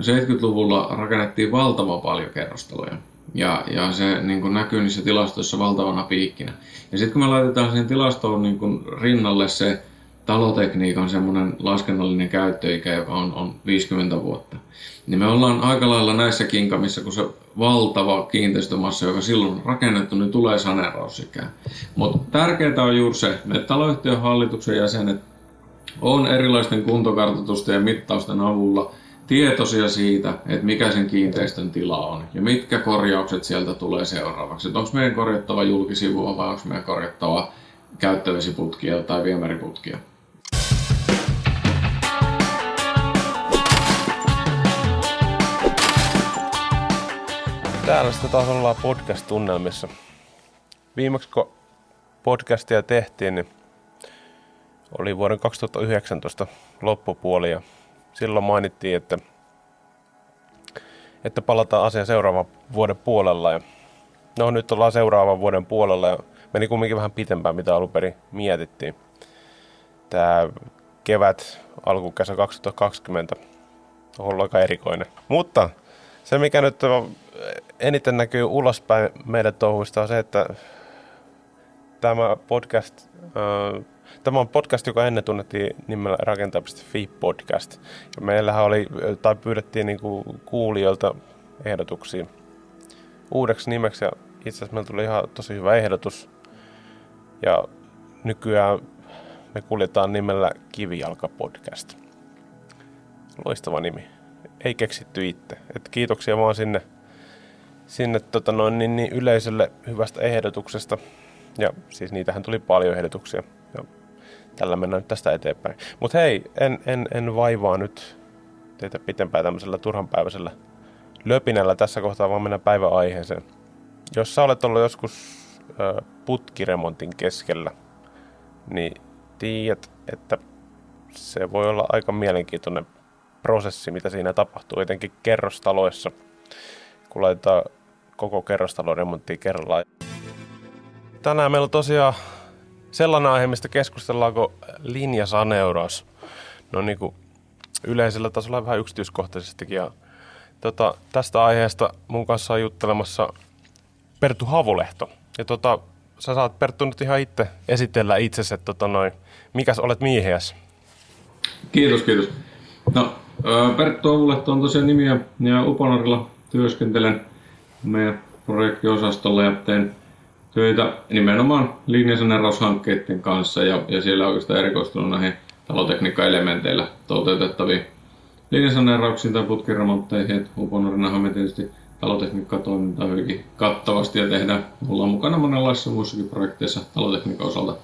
70-luvulla rakennettiin valtavan paljon kerrostaloja. Ja, ja se niin kuin näkyy niissä tilastoissa valtavana piikkinä. Ja sitten kun me laitetaan siihen tilastoon niin kuin rinnalle se talotekniikan semmoinen laskennallinen käyttöikä, joka on, on 50 vuotta, niin me ollaan aika lailla näissä kinkamissa, kun se valtava kiinteistömassa, joka silloin on rakennettu, niin tulee saneerausikään. Mutta tärkeää on juuri se, että taloyhtiön hallituksen jäsenet on erilaisten kuntokartoitusten ja mittausten avulla tietoisia siitä, että mikä sen kiinteistön tila on ja mitkä korjaukset sieltä tulee seuraavaksi. Onko meidän korjattava julkisivua vai onko meidän korjattava käyttövesiputkia tai viemäriputkia. Täällä sitten taas ollaan podcast-tunnelmissa. Viimeksi kun podcastia tehtiin, niin oli vuoden 2019 loppupuoli ja silloin mainittiin, että, että palataan asiaan seuraavan vuoden puolella. Ja no nyt ollaan seuraavan vuoden puolella ja meni kumminkin vähän pitempään, mitä alun perin mietittiin. Tämä kevät, alkukesä 2020 on ollut aika erikoinen. Mutta se, mikä nyt eniten näkyy ulospäin meidän touhuista on se, että tämä podcast, äh, tämä on podcast, joka ennen tunnettiin nimellä rakentaja.fi podcast. Ja meillähän oli, tai pyydettiin niin kuin kuulijoilta ehdotuksia uudeksi nimeksi ja itse asiassa meillä tuli ihan tosi hyvä ehdotus. Ja nykyään me kuljetaan nimellä Kivijalka podcast. Loistava nimi. Ei keksitty itse. Et kiitoksia vaan sinne sinne tota noin, niin, niin yleisölle hyvästä ehdotuksesta. Ja siis niitähän tuli paljon ehdotuksia. Ja tällä mennään nyt tästä eteenpäin. Mutta hei, en, en, en vaivaa nyt teitä pitempään tämmöisellä turhanpäiväisellä löpinällä tässä kohtaa, vaan mennään päivän aiheeseen. Jos sä olet ollut joskus putkiremontin keskellä, niin tiedät, että se voi olla aika mielenkiintoinen prosessi, mitä siinä tapahtuu, etenkin kerrostaloissa, kun laitetaan koko kerrostalon remonttia kerrallaan. Tänään meillä on tosiaan sellainen aihe, mistä keskustellaan kuin linjasaneuraus. No niin kuin yleisellä tasolla vähän yksityiskohtaisestikin. Ja, tota, tästä aiheesta mun kanssa on juttelemassa Perttu Havolehto. Ja tota, sä saat Perttu nyt ihan itse esitellä itsesi, että tota noin, mikäs olet miehiäs? Kiitos, kiitos. No, Perttu Havulehto on tosiaan nimi ja Uponarilla työskentelen meidän projektiosastolla ja teen töitä nimenomaan linjasaneeraushankkeiden kanssa ja, ja siellä oikeastaan erikoistunut näihin talotekniikka-elementeillä toteutettaviin linjasaneerauksiin tai putkiremontteihin. Uponorinahan me tietysti talotekniikka-toimintaa hyvinkin kattavasti ja tehdään. Ollaan mukana monenlaisissa muissakin projekteissa talotekniikan osalta,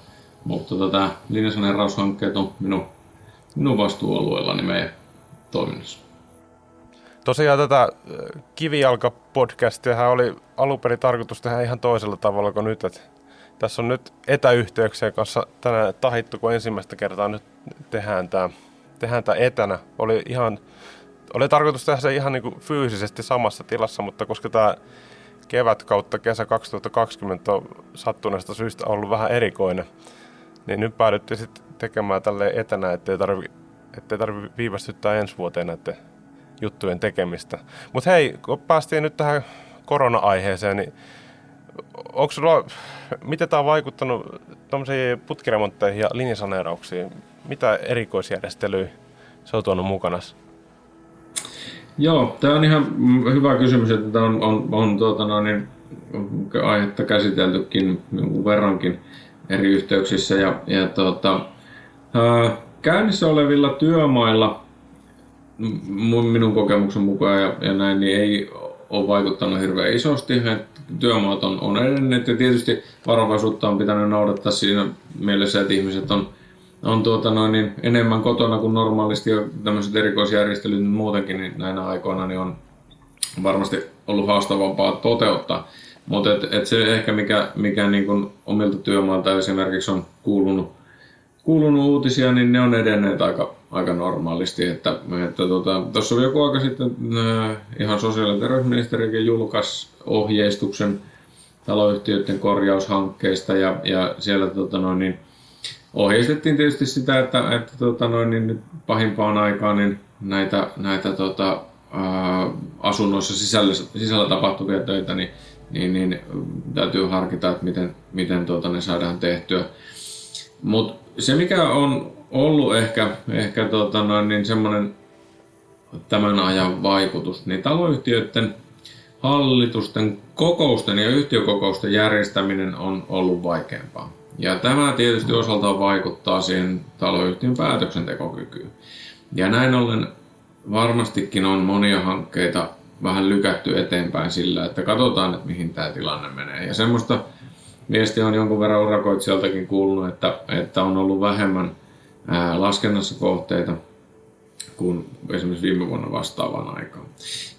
mutta tätä linjasaneeraushankkeet on minun, minun vastuualueellani meidän toiminnassa. Tosiaan tätä äh, kivijalka-podcastia oli alun perin tarkoitus tehdä ihan toisella tavalla kuin nyt. Että tässä on nyt etäyhteyksien kanssa tänään tahittu, kun ensimmäistä kertaa nyt tehdään tämä, tehdään tämä etänä. Oli, ihan, oli tarkoitus tehdä se ihan niin kuin fyysisesti samassa tilassa, mutta koska tämä kevät kautta kesä 2020 on sattuneesta syystä ollut vähän erikoinen, niin nyt päädyttiin sitten tekemään tälle etänä, ettei tarvi, ettei tarvi viivästyttää ensi vuoteen näiden juttujen tekemistä. Mutta hei, kun päästiin nyt tähän korona-aiheeseen, niin onko sulla, miten tämä on vaikuttanut tuommoisiin putkiremontteihin ja linjasaneerauksiin? Mitä erikoisjärjestelyä se on tuonut mukana? Joo, tämä on ihan hyvä kysymys, että on, on, on tuota noin, niin, aihetta käsiteltykin verrankin eri yhteyksissä. Ja, ja tuota, ää, käynnissä olevilla työmailla minun kokemuksen mukaan ja, ja näin, niin ei ole vaikuttanut hirveän isosti. Että työmaat on, on edenneet ja tietysti varovaisuutta on pitänyt noudattaa siinä mielessä, että ihmiset on, on tuota noin, niin enemmän kotona kuin normaalisti ja tämmöiset erikoisjärjestelyt muutenkin niin näinä aikoina niin on varmasti ollut haastavampaa toteuttaa. Mutta et, et se ehkä mikä, mikä niin kun omilta työmaalta esimerkiksi on kuulunut, kuulunut uutisia, niin ne on edenneet aika, aika normaalisti. Että, että tota, tuossa joku aika sitten äh, ihan sosiaali- ja terveysministeriökin julkaisi ohjeistuksen taloyhtiöiden korjaushankkeista ja, ja siellä tota noin, niin, ohjeistettiin tietysti sitä, että, että tota noin, niin nyt pahimpaan aikaan niin näitä, näitä tota, asunnoissa sisällä, sisällä tapahtuvia töitä, niin, niin, niin täytyy harkita, että miten, miten tuota, ne saadaan tehtyä. Mutta se, mikä on ollut ehkä, ehkä tuota, noin, niin semmoinen tämän ajan vaikutus, niin taloyhtiöiden hallitusten kokousten ja yhtiökokousten järjestäminen on ollut vaikeampaa. Ja tämä tietysti osaltaan vaikuttaa siihen taloyhtiön päätöksentekokykyyn. Ja näin ollen varmastikin on monia hankkeita vähän lykätty eteenpäin sillä, että katsotaan, että mihin tämä tilanne menee. Ja semmoista viestiä on jonkun verran urakoitsijaltakin kuulunut, että, että on ollut vähemmän laskennassa kohteita kuin esimerkiksi viime vuonna vastaavaan aikaan.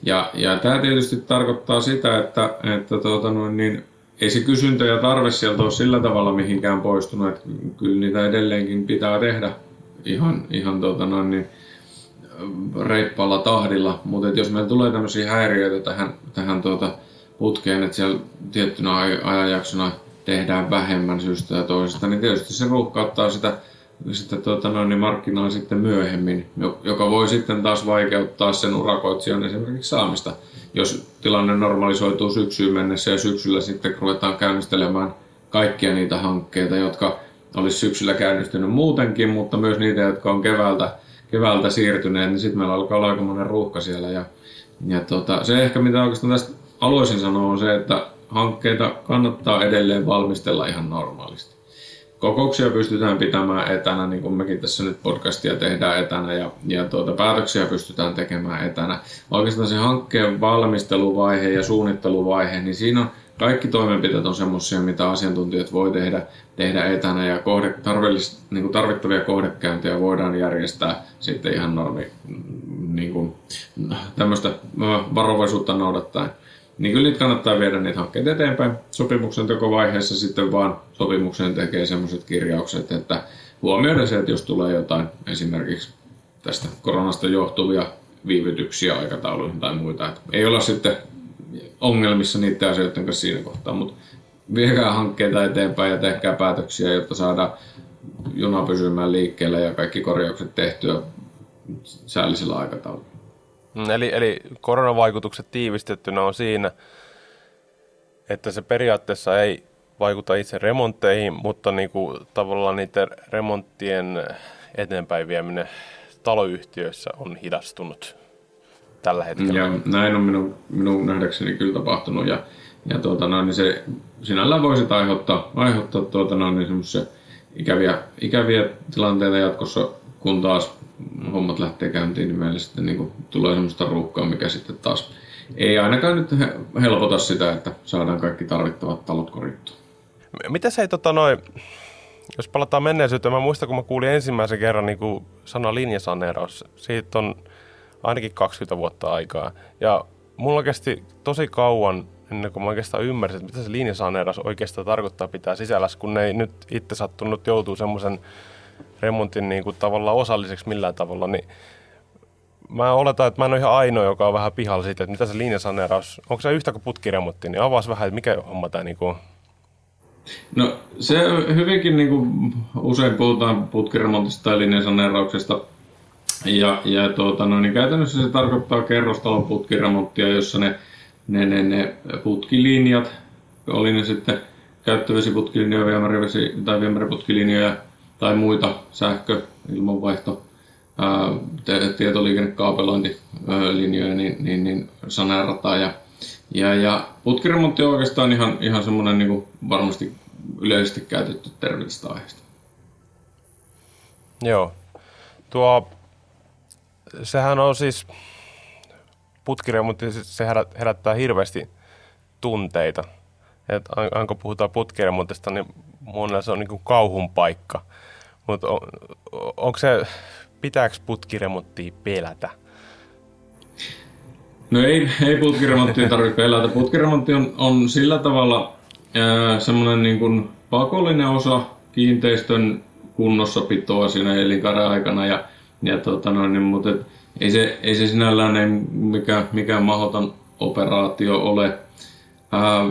Ja, ja tämä tietysti tarkoittaa sitä, että, että tuota noin, niin ei se kysyntä ja tarve sieltä ole sillä tavalla mihinkään poistunut, että kyllä niitä edelleenkin pitää tehdä ihan, ihan tuota noin, niin, reippaalla tahdilla, mutta jos meillä tulee tämmöisiä häiriöitä tähän, tähän tuota putkeen, että siellä tiettynä ajanjaksona tehdään vähemmän syystä ja toisesta, niin tietysti se ruuhkauttaa sitä, sitä tuota noin, niin markkinaa sitten myöhemmin, joka voi sitten taas vaikeuttaa sen urakoitsijan esimerkiksi saamista, jos tilanne normalisoituu syksyyn mennessä ja syksyllä sitten ruvetaan käynnistelemään kaikkia niitä hankkeita, jotka olisi syksyllä käynnistynyt muutenkin, mutta myös niitä, jotka on keväältä keväältä siirtyneet, niin sitten meillä alkaa olla aikamoinen ruuhka siellä. Ja, ja tota, se ehkä mitä oikeastaan tästä aloisin sanoa on se, että hankkeita kannattaa edelleen valmistella ihan normaalisti. Kokouksia pystytään pitämään etänä, niin kuin mekin tässä nyt podcastia tehdään etänä, ja, ja tuota, päätöksiä pystytään tekemään etänä. Oikeastaan se hankkeen valmisteluvaihe ja suunnitteluvaihe, niin siinä on kaikki toimenpiteet on semmoisia, mitä asiantuntijat voi tehdä, tehdä etänä ja kohde, niin kuin tarvittavia kohdekäyntejä voidaan järjestää sitten ihan normi niin kuin, tämmöistä varovaisuutta noudattaen. Niin kyllä niitä kannattaa viedä niitä hankkeita eteenpäin. Sopimuksen tekovaiheessa sitten vaan sopimuksen tekee semmoiset kirjaukset, että huomioida se, että jos tulee jotain esimerkiksi tästä koronasta johtuvia viivytyksiä aikatauluihin tai muita, että ei olla sitten ongelmissa niiden asioiden kanssa siinä kohtaa, mutta viekää hankkeita eteenpäin ja tehkää päätöksiä, jotta saadaan juna pysymään liikkeellä ja kaikki korjaukset tehtyä säällisellä aikataululla. Mm, eli, eli koronavaikutukset tiivistettynä on siinä, että se periaatteessa ei vaikuta itse remontteihin, mutta niin kuin tavallaan niiden remonttien eteenpäin vieminen taloyhtiöissä on hidastunut tällä hetkellä. Ja näin on minun, minun nähdäkseni kyllä tapahtunut ja, ja tuota, no, niin se sinällään voisi aiheuttaa, aiheuttaa tuota, no, niin ikäviä, ikäviä tilanteita jatkossa, kun taas hommat lähtee käyntiin, niin meille sitten niin kuin, tulee semmoista ruuhkaa, mikä sitten taas ei ainakaan nyt helpota sitä, että saadaan kaikki tarvittavat talot korjattua. Mitä se ei tota noin, jos palataan menneisyyteen, mä muistan kun mä kuulin ensimmäisen kerran niin kuin sana linjasaneeraus, siitä on ainakin 20 vuotta aikaa. Ja mulla kesti tosi kauan ennen kuin mä oikeastaan ymmärsin, että mitä se linjasaneeraus oikeastaan tarkoittaa pitää sisällä, kun ei nyt itse sattunut joutuu semmoisen remontin niin kuin tavallaan osalliseksi millään tavalla, niin mä oletan, että mä en ole ihan ainoa, joka on vähän pihalla siitä, että mitä se linjasaneeraus, onko se yhtä kuin putkiremontti, niin avaas vähän, että mikä homma tämä niin kuin No se hyvinkin niin kuin usein puhutaan putkiremontista tai linjasaneerauksesta – ja, ja tuota, no, niin käytännössä se tarkoittaa kerrostalon putkiremonttia, jossa ne, ne, ne, ne putkilinjat, oli ne sitten käyttövesiputkilinjoja, viemärivesi- tai viemäriputkilinjoja tai muita sähkö, ilmanvaihto, tietoliikennekaapelointilinjoja, niin, niin, niin saneerataan. Ja, ja, ja putkiremontti on oikeastaan ihan, ihan semmoinen niin varmasti yleisesti käytetty termistä aiheesta. Joo. Tuo sehän on siis, putkiremontti, se herättää hirveästi tunteita. Et aina kun puhutaan putkiremontista, niin monella se on niin kuin kauhun paikka. Mutta on, onko se, pitääkö putkiremonttia pelätä? No ei, ei putkiremonttia tarvitse pelätä. Putkiremontti on, on sillä tavalla semmoinen niin pakollinen osa kiinteistön kunnossapitoa siinä elinkaaren aikana. Ja ja tota noin, niin, mutta et, ei, se, ei se sinällään ei mikään, mikään mahdoton operaatio ole. Ää,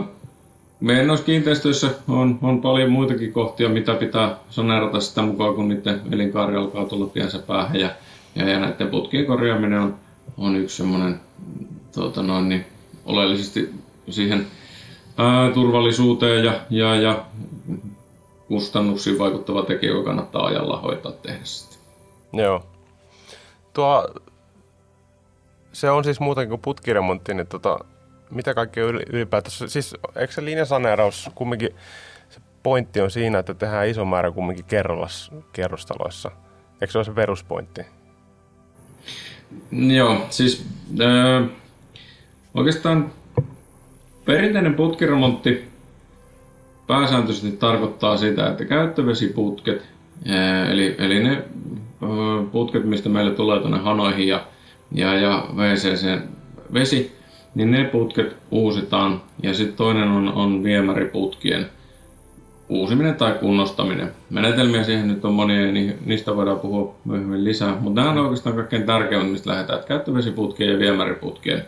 meidän noissa kiinteistöissä on, on paljon muitakin kohtia, mitä pitää saneerata sitä mukaan, kun niiden elinkaari alkaa tulla piensä päähän. Ja, ja, ja näiden putkien korjaaminen on, on yksi semmoinen tuota noin, niin oleellisesti siihen ää, turvallisuuteen ja, ja, ja kustannuksiin vaikuttava tekijä, joka kannattaa ajalla hoitaa tehdä sitten. Joo. Tuo, se on siis muuten kuin putkiremontti, niin tota, mitä kaikkea ylipäätänsä, siis eikö se linjasaneeraus kumminkin, se pointti on siinä, että tehdään iso määrä kumminkin kerrallas, kerrostaloissa. Eikö se ole se peruspointti? Joo, siis äh, oikeastaan perinteinen putkiremontti pääsääntöisesti tarkoittaa sitä, että käyttövesiputket, äh, eli, eli ne äh, putket, mistä meille tulee tuonne hanoihin ja, ja, ja WCC vesi, niin ne putket uusitaan. Ja sitten toinen on, on viemäriputkien uusiminen tai kunnostaminen. Menetelmiä siihen nyt on monia, niin niistä voidaan puhua myöhemmin lisää. Mutta nämä on oikeastaan kaikkein tärkeimmät, mistä lähdetään. Että käyttövesiputkien ja viemäriputkien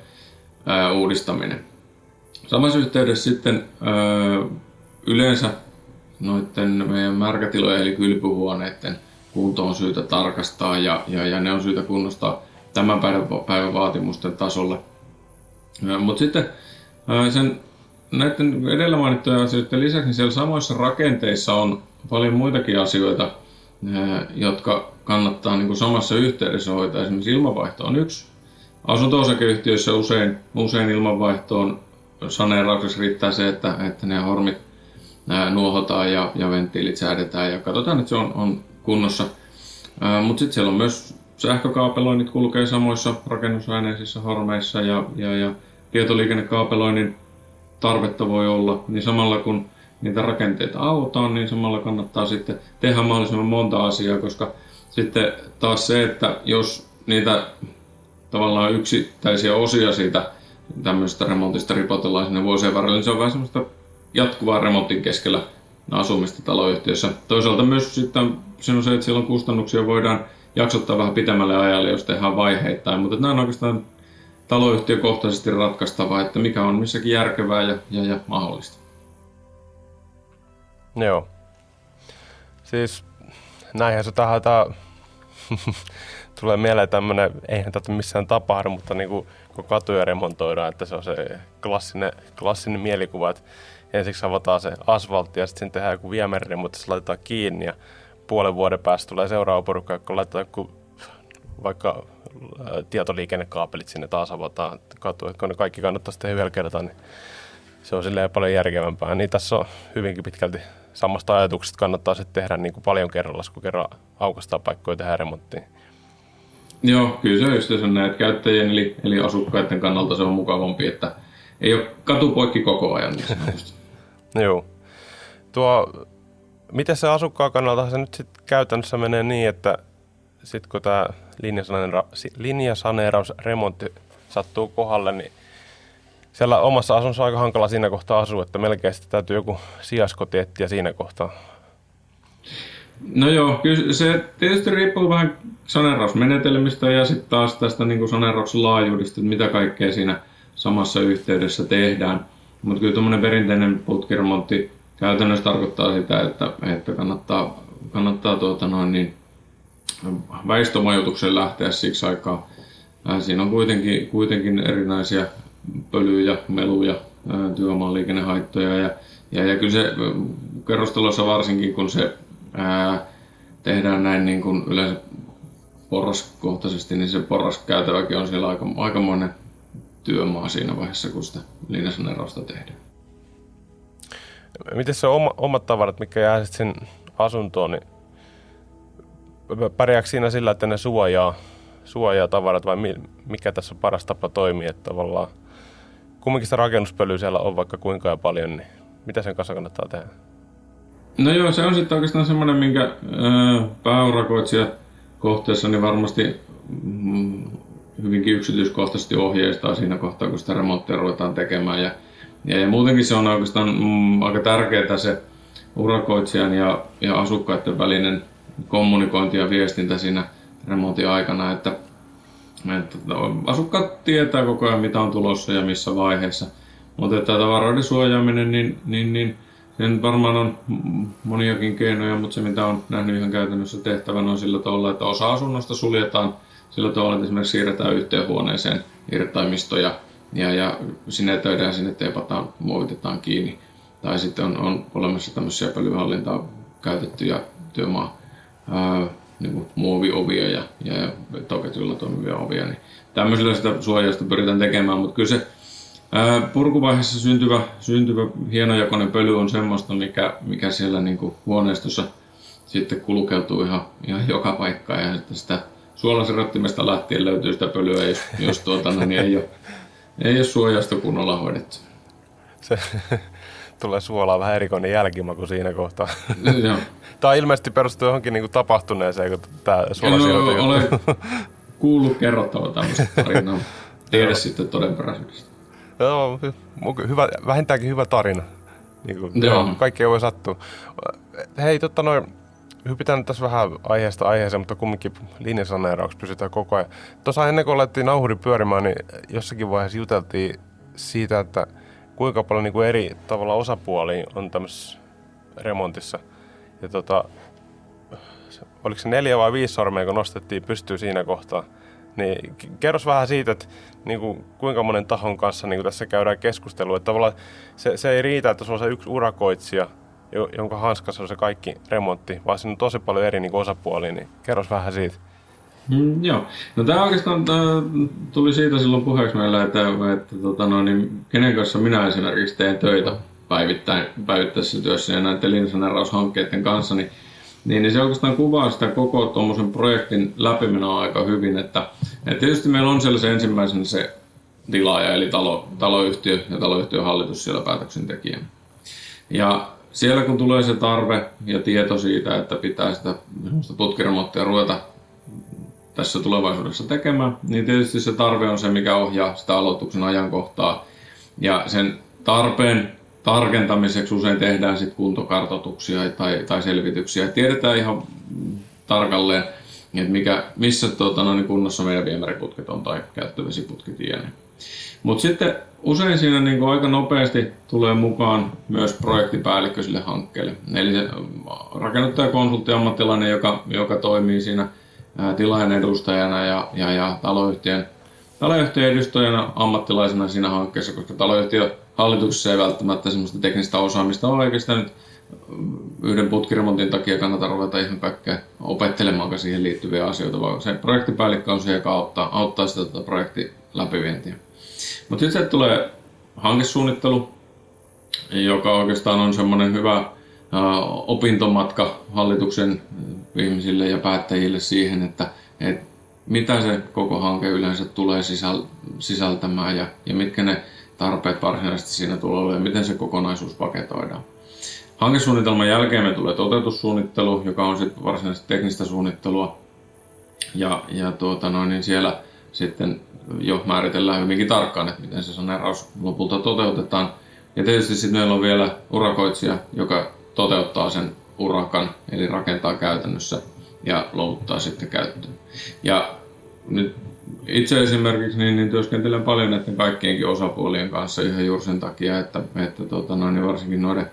ää, uudistaminen. Samassa yhteydessä sitten ää, yleensä noiden meidän märkätilojen eli kylpyhuoneiden kunto on syytä tarkastaa ja, ja, ja ne on syytä kunnostaa tämän päivän, päivän vaatimusten tasolle. Mutta sitten sen näiden edellä mainittujen asioiden lisäksi niin siellä samoissa rakenteissa on paljon muitakin asioita, jotka kannattaa niin kuin samassa yhteydessä hoitaa. Esimerkiksi ilmanvaihto on yksi. Asunto-osakeyhtiöissä usein, usein ilmanvaihtoon saneerauksessa riittää se, että, että ne hormit nuohotaan ja, ja venttiilit säädetään ja katsotaan, että se on, on kunnossa. Mutta sitten siellä on myös sähkökaapeloinnit kulkee samoissa rakennusaineisissa hormeissa ja, ja, ja tietoliikennekaapeloinnin tarvetta voi olla, niin samalla kun niitä rakenteita autaan, niin samalla kannattaa sitten tehdä mahdollisimman monta asiaa, koska sitten taas se, että jos niitä tavallaan yksittäisiä osia siitä tämmöisestä remontista ripotellaan sinne vuosien varrella, niin se on vähän semmoista jatkuvaa remontin keskellä asumista taloyhtiössä. Toisaalta myös sitten se on se, että silloin kustannuksia voidaan jaksottaa vähän pitemmälle ajalle, jos tehdään vaiheittain, mutta nämä on oikeastaan taloyhtiökohtaisesti ratkaistava, että mikä on missäkin järkevää ja, ja, ja mahdollista. Joo. Siis näinhän se tahata tulee mieleen tämmöinen, eihän tätä missään tapahdu, mutta niin kuin, kun katuja remontoidaan, että se on se klassinen, klassinen mielikuva, että ensiksi avataan se asfaltti ja sitten tehdään joku viemäri, mutta se laitetaan kiinni ja puolen vuoden päästä tulee seuraava porukka, joka laittaa joku vaikka tietoliikennekaapelit sinne taas avataan katu, että kun ne kaikki kannattaa sitten yhdellä kertaa, niin se on silleen paljon järkevämpää. Niin tässä on hyvinkin pitkälti samasta ajatuksesta kannattaa sitten tehdä niin kuin paljon kerralla, kun kerran aukastaa paikkoja tehdä remonttiin. Joo, kyllä se on just näin, että käyttäjien eli, eli asukkaiden kannalta se on mukavampi, että ei ole katu poikki koko ajan niin Joo. Tuo, miten se asukkaan kannalta se nyt sitten käytännössä menee niin, että sitten kun tämä linjasaneerausremontti sattuu kohdalle, niin siellä omassa asunnossa on aika hankala siinä kohtaa asua, että melkein sitten täytyy joku sijaskoti etsiä siinä kohtaa. No joo, kyllä se tietysti riippuu vähän saneerausmenetelmistä ja sitten taas tästä niin saneerauksen laajuudesta, että mitä kaikkea siinä samassa yhteydessä tehdään. Mutta kyllä tuommoinen perinteinen putkiremontti käytännössä tarkoittaa sitä, että, että kannattaa, kannattaa tuota noin, niin väistömajoitukseen lähteä siksi aikaa. Siinä on kuitenkin, kuitenkin erinäisiä pölyjä, meluja, työmaan liikennehaittoja ja, ja, ja kyllä se kerrostalossa varsinkin, kun se ää, tehdään näin niin kuin yleensä porraskohtaisesti, niin se porraskäytäväkin on siellä aika, aikamoinen työmaa siinä vaiheessa, kun sitä linjasaneerausta tehdään. Miten se oma, omat tavarat, mikä jää sitten asuntoon, niin pärjääkö siinä sillä, että ne suojaa, suojaa tavarat vai mikä tässä on paras tapa toimia, että tavallaan kumminkin sitä rakennuspölyä siellä on vaikka kuinka paljon, niin mitä sen kanssa kannattaa tehdä? No joo, se on sitten oikeastaan semmoinen, minkä pääurakoitsija kohteessa niin varmasti mm, hyvinkin yksityiskohtaisesti ohjeistaa siinä kohtaa, kun sitä remonttia ruvetaan tekemään. Ja, ja, ja muutenkin se on oikeastaan mm, aika tärkeää se urakoitsijan ja, ja asukkaiden välinen kommunikointi ja viestintä siinä remontin aikana, että, että asukkaat tietää koko ajan mitä on tulossa ja missä vaiheessa. Mutta että tavaroiden suojaaminen, niin, niin, niin sen varmaan on moniakin keinoja, mutta se mitä on nähnyt ihan käytännössä tehtävän on sillä tavalla, että osa asunnosta suljetaan sillä tavalla, että esimerkiksi siirretään yhteen huoneeseen irtaimisto ja, ja, ja sinetöidään sinne, teipataan, muovitetaan kiinni. Tai sitten on, on olemassa tämmöisiä pölyhallintaa käytettyjä työmaa niin kuin muoviovia ja, ja, toketilla toimivia ovia. Niin tämmöisillä sitä suojausta pyritään tekemään, mutta kyllä se ää, purkuvaiheessa syntyvä, syntyvä hienojakoinen pöly on semmoista, mikä, mikä siellä niin kuin huoneistossa sitten kulkeutuu ihan, ihan joka paikkaan ja että sitä suolaserottimesta lähtien löytyy sitä pölyä, jos, jos tuota, no, niin ei, ole, ei ole suojausta kunnolla hoidettu. Se tulee suolaa vähän erikoinen jälkimaku siinä kohtaa. Joo. Tämä ilmeisesti perustuu johonkin niin kuin tapahtuneeseen, kun tämä suolasiirto no, olen kuullut kerrottava tämmöistä tarinaa. Tiedä sitten todenperäisyydestä. Joo, hyvä, vähintäänkin hyvä tarina. Niin kuin, joo. kaikki voi sattua. Hei, totta noin, hypitään tässä vähän aiheesta aiheeseen, mutta kumminkin linjasaneerauksessa pysytään koko ajan. Tuossa ennen kuin laitettiin nauhuri pyörimään, niin jossakin vaiheessa juteltiin siitä, että kuinka paljon niin kuin eri tavalla osapuolia on tämmöisessä remontissa. Ja tota, oliko se neljä vai viisi sormea, kun nostettiin pystyy siinä kohtaa. Niin kerros vähän siitä, että niin kuin, kuinka monen tahon kanssa niin kuin tässä käydään keskustelua. Että tavallaan se, se ei riitä, että se on se yksi urakoitsija, jonka hanskassa on se kaikki remontti, vaan siinä on tosi paljon eri niin osapuolia, niin kerros vähän siitä. Mm, joo. No tämä oikeastaan tää tuli siitä silloin puheeksi meillä, että, että tota, no, niin, kenen kanssa minä esimerkiksi teen töitä päivittäin, päivittäisessä työssä ja näiden linsaneeraushankkeiden kanssa, niin, niin, niin se oikeastaan kuvaa sitä koko tuommoisen projektin läpimenoa aika hyvin, että, että tietysti meillä on siellä se ensimmäisenä se tilaaja, eli talo, taloyhtiö ja taloyhtiön hallitus siellä päätöksentekijänä. Ja siellä kun tulee se tarve ja tieto siitä, että pitää sitä putkiremonttia ruveta tässä tulevaisuudessa tekemään, niin tietysti se tarve on se, mikä ohjaa sitä aloituksen ajankohtaa. Ja sen tarpeen tarkentamiseksi usein tehdään sitten kuntokartoituksia tai, tai selvityksiä. Tiedetään ihan tarkalleen, että mikä, missä tuota, no, niin kunnossa meidän viemäriputket on tai käyttövesiputket jne. Mutta sitten usein siinä niin kuin aika nopeasti tulee mukaan myös projektipäällikkö sille hankkeelle. Eli se rakennuttaja konsultti ammattilainen, joka, joka toimii siinä tilaajan edustajana ja, ja, ja taloyhtiön, taloyhtiön edustajana ammattilaisena siinä hankkeessa, koska taloyhtiö hallituksessa ei välttämättä sellaista teknistä osaamista ole, sitä nyt yhden putkiremontin takia kannata ruveta ihan kaikkea opettelemaan siihen liittyviä asioita, vaan se projektipäällikkö on se, joka auttaa, auttaa sitä tuota projekti läpivientiä. Mutta sitten tulee hankesuunnittelu, joka oikeastaan on semmoinen hyvä opintomatka hallituksen ihmisille ja päättäjille siihen, että, että mitä se koko hanke yleensä tulee sisäl, sisältämään ja, ja mitkä ne tarpeet varsinaisesti siinä tulee olemaan ja miten se kokonaisuus paketoidaan. Hankesuunnitelman jälkeen me tulee toteutussuunnittelu, joka on sitten varsinaisesti teknistä suunnittelua. Ja, ja tuota noin, niin siellä sitten jo määritellään hyvinkin tarkkaan, että miten se saneeraus lopulta toteutetaan. Ja tietysti sitten meillä on vielä urakoitsija, joka toteuttaa sen urakan, eli rakentaa käytännössä ja luovuttaa sitten käyttöön. Ja nyt itse esimerkiksi niin, niin työskentelen paljon näiden kaikkienkin osapuolien kanssa ihan juuri sen takia, että, että tuota, noin, niin varsinkin noiden,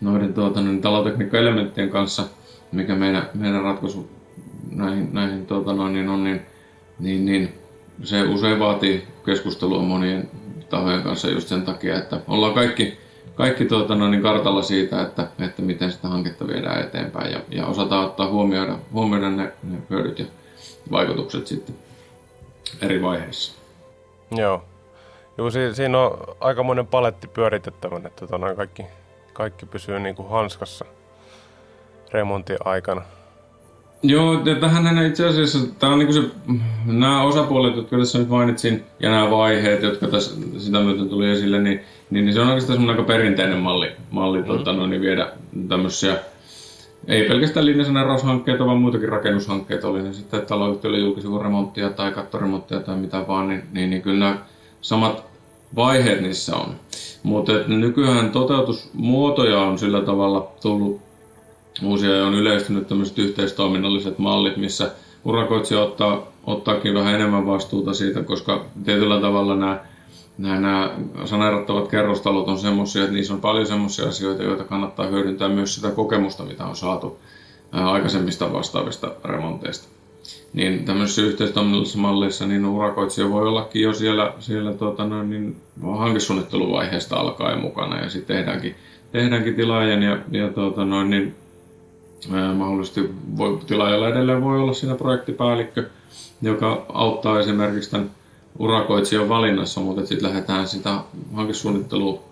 noiden tuota, noin, talotekniikka-elementtien kanssa, mikä meidän, meidän ratkaisu näihin, näihin tuota, noin, niin on, niin, niin, niin se usein vaatii keskustelua monien tahojen kanssa just sen takia, että ollaan kaikki, kaikki tuota, no, niin kartalla siitä, että, että miten sitä hanketta viedään eteenpäin ja, ja osataan ottaa huomioida, huomioida ne, ne hyödyt ja vaikutukset sitten eri vaiheissa. Joo. Joo, si- siinä on aikamoinen paletti pyöritettävänä, että tota, kaikki, kaikki pysyy niin kuin hanskassa remontin aikana. Joo, ja tähän itse asiassa, tämä on niin se, nämä osapuolet, jotka tässä nyt mainitsin, ja nämä vaiheet, jotka tässä sitä myöten tuli esille, niin, niin, niin se on oikeastaan semmoinen aika perinteinen malli, malli mm. tuota, no, niin viedä tämmöisiä, ei pelkästään linjasaneeraushankkeita, vaan muitakin rakennushankkeita, oli ne sitten taloyhtiöille julkisivun remonttia tai kattoremonttia tai mitä vaan, niin, niin, niin kyllä nämä samat vaiheet niissä on. Mutta nykyään toteutusmuotoja on sillä tavalla tullut uusia ja on yleistynyt tämmöiset yhteistoiminnalliset mallit, missä urakoitsija ottaa, ottaakin vähän enemmän vastuuta siitä, koska tietyllä tavalla nämä, nämä, nämä saneerattavat kerrostalot on semmoisia, että niissä on paljon semmoisia asioita, joita kannattaa hyödyntää myös sitä kokemusta, mitä on saatu aikaisemmista vastaavista remonteista. niin tämmöisessä yhteistoiminnallisessa mallissa niin urakoitsija voi ollakin jo siellä, siellä tuota niin hankesuunnitteluvaiheesta alkaen mukana ja sitten tehdäänkin, tehdäänkin tilaajan ja, ja tuota noin, niin, mahdollisesti voi, tilaajalla edelleen voi olla siinä projektipäällikkö, joka auttaa esimerkiksi tämän urakoitsijan valinnassa, mutta sitten lähdetään sitä hankesuunnittelua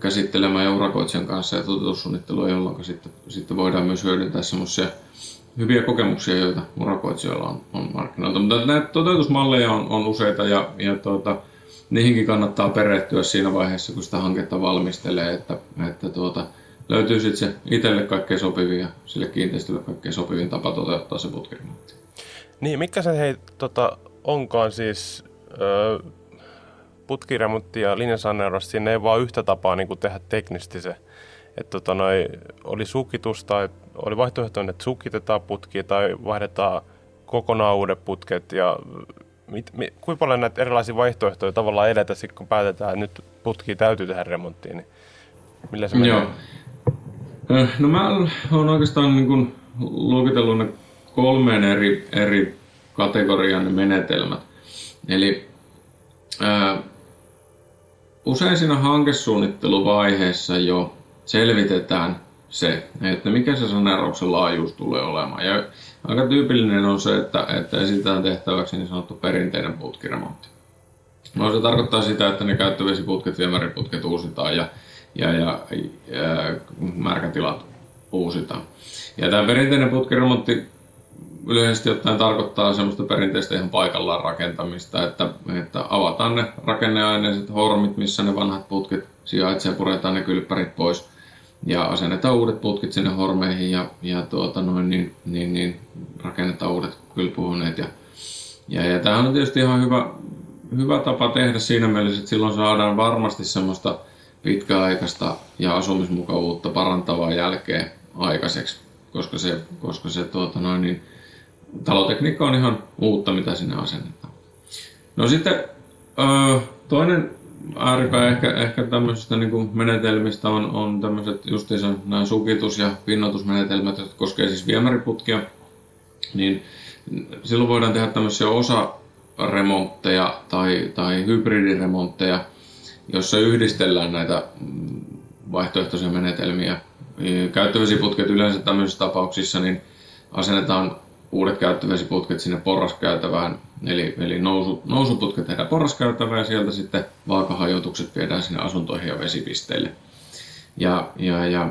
käsittelemään ja urakoitsijan kanssa ja toteutussuunnittelua, jolloin sitten, sitten voidaan myös hyödyntää semmoisia hyviä kokemuksia, joita urakoitsijoilla on, on markkinoilta. Mutta näitä toteutusmalleja on, on useita ja, ja tuota, niihinkin kannattaa perehtyä siinä vaiheessa, kun sitä hanketta valmistelee, että, että tuota, löytyy sitten se itselle kaikkein sopivin ja sille kiinteistölle kaikkein sopivin tapa toteuttaa se putkiremontti. Niin, mikä se hei, tota, onkaan siis putkiremontti ja linjasaneeraus, siinä ei vaan yhtä tapaa niin kuin tehdä teknisesti se. Että tota, noi, oli sukitus tai oli vaihtoehtoinen, että sukitetaan putkia tai vaihdetaan kokonaan uudet putket ja mit, mit, kuinka paljon näitä erilaisia vaihtoehtoja tavallaan edetä sitten, kun päätetään, että nyt putki täytyy tehdä remonttiin, niin millä se menee? Joo. No mä oon oikeastaan niin kuin luokitellut ne kolmeen eri, eri kategorian menetelmät. Eli ää, usein siinä hankesuunnitteluvaiheessa jo selvitetään se, että mikä se saneerauksen laajuus tulee olemaan. Ja aika tyypillinen on se, että, että esitetään tehtäväksi niin sanottu perinteinen putkiremontti. No se tarkoittaa sitä, että ne käyttövesiputket, viemäriputket uusitaan ja, ja, ja, ja märkätilat uusitaan. Ja tämä perinteinen putkiremontti yleisesti ottaen tarkoittaa semmoista perinteistä ihan paikallaan rakentamista, että, että avataan ne rakenneaineiset hormit, missä ne vanhat putket sijaitsee, puretaan ne kylppärit pois ja asennetaan uudet putkit sinne hormeihin ja, ja tuota noin, niin, niin, niin, rakennetaan uudet kylpyhuoneet. Ja, ja, ja tämä on tietysti ihan hyvä, hyvä tapa tehdä siinä mielessä, että silloin saadaan varmasti semmoista pitkäaikaista ja asumismukavuutta parantavaa jälkeen aikaiseksi, koska se, koska se tuota noin, niin, talotekniikka on ihan uutta, mitä sinne asennetaan. No sitten toinen ääripää ehkä, ehkä tämmöisistä niin menetelmistä on, on tämmöiset justiinsa nämä sukitus- ja pinnotusmenetelmät, jotka koskee siis viemäriputkia. Niin silloin voidaan tehdä tämmöisiä osaremontteja tai, tai hybridiremontteja, jossa yhdistellään näitä vaihtoehtoisia menetelmiä. Käyttövesiputket yleensä tämmöisissä tapauksissa niin asennetaan uudet käyttövesiputket sinne porraskäytävään, eli, eli nousu, nousuputket tehdään porraskäytävään ja sieltä sitten vaakahajoitukset viedään sinne asuntoihin ja vesipisteille. Ja, ja, ja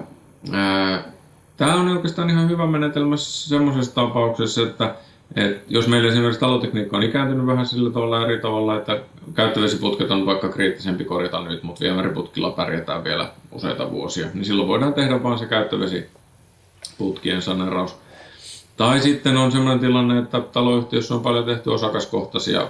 Tämä on oikeastaan ihan hyvä menetelmä semmoisessa tapauksessa, että, että jos meillä esimerkiksi talotekniikka on ikääntynyt vähän sillä tavalla eri tavalla, että käyttövesiputket on vaikka kriittisempi korjata nyt, mutta viemäriputkilla pärjätään vielä useita vuosia, niin silloin voidaan tehdä vain se käyttövesiputkien saneraus tai sitten on sellainen tilanne, että taloyhtiössä on paljon tehty osakaskohtaisia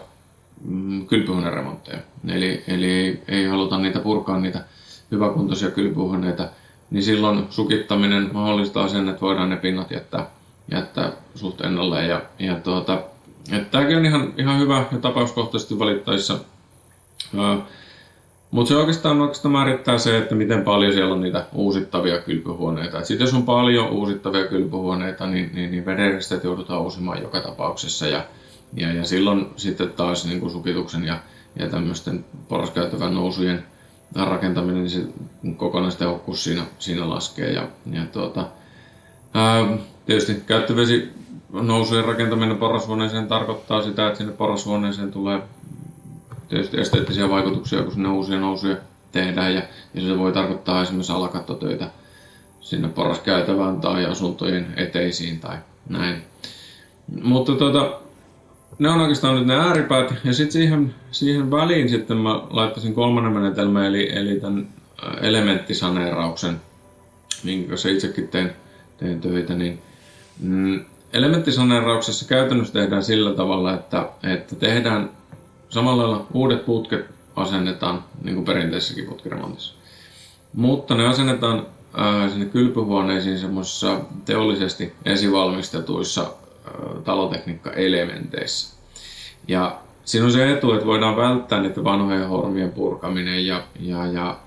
mm, kylpyhuoneremontteja. Eli, eli ei haluta niitä purkaa niitä hyväkuntoisia kylpyhuoneita, niin silloin sukittaminen mahdollistaa sen, että voidaan ne pinnat jättää, jättää suht ennalleen. Ja, ja tuota, että tämäkin on ihan, ihan hyvä ja tapauskohtaisesti valittaessa mutta se oikeastaan, oikeastaan määrittää se, että miten paljon siellä on niitä uusittavia kylpyhuoneita. Sitten jos on paljon uusittavia kylpyhuoneita, niin, niin, niin vedenristet joudutaan uusimaan joka tapauksessa. Ja, ja, ja silloin sitten taas niin kuin sukituksen ja, ja tämmöisten porraskäyttävän nousujen rakentaminen, niin se kokonaistehokkuus siinä, siinä laskee. Ja, ja tuota, ää, tietysti käyttövesi nousujen rakentaminen porrashuoneeseen tarkoittaa sitä, että sinne porrashuoneeseen tulee tietysti esteettisiä vaikutuksia, kun sinne uusia nousuja tehdään ja, ja se voi tarkoittaa esimerkiksi alakattotöitä sinne porraskäytävään tai asuntojen eteisiin tai näin. Mutta tota, ne on oikeastaan nyt ne ääripäät ja sitten siihen, siihen väliin sitten mä laittaisin kolmannen menetelmän eli, eli tämän elementtisaneerauksen, minkä kanssa itsekin teen, teen töitä, niin mm, elementtisaneerauksessa käytännössä tehdään sillä tavalla, että, että tehdään Samalla lailla uudet putket asennetaan, niin kuin perinteisessäkin putkiremontissa. Mutta ne asennetaan ää, sinne kylpyhuoneisiin semmoisissa teollisesti esivalmistetuissa ää, talotekniikka-elementeissä. Ja siinä on se etu, että voidaan välttää niiden vanhojen hormien purkaminen ja, ja, ja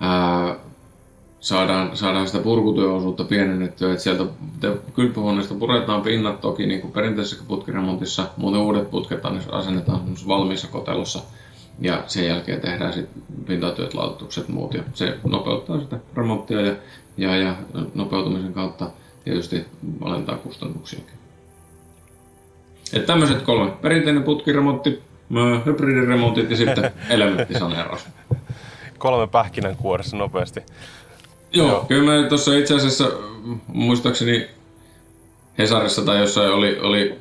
ää, saadaan, saadaan sitä purkutyöosuutta pienennettyä, että sieltä kylpyhuoneesta puretaan pinnat toki niin kuin perinteisessä putkiremontissa, muuten uudet putket asennetaan valmiissa kotelossa ja sen jälkeen tehdään sitten pintatyöt, laatutukset muut ja se nopeuttaa sitä remonttia ja, ja, ja nopeutumisen kautta tietysti alentaa kustannuksiakin. Että tämmöiset kolme. Perinteinen putkiremontti, hybridiremontit ja sitten elementtisaneeraus. Kolme pähkinänkuoressa nopeasti. Joo, Joo. kyllä me tuossa itse asiassa muistaakseni Hesarissa tai jossain oli, oli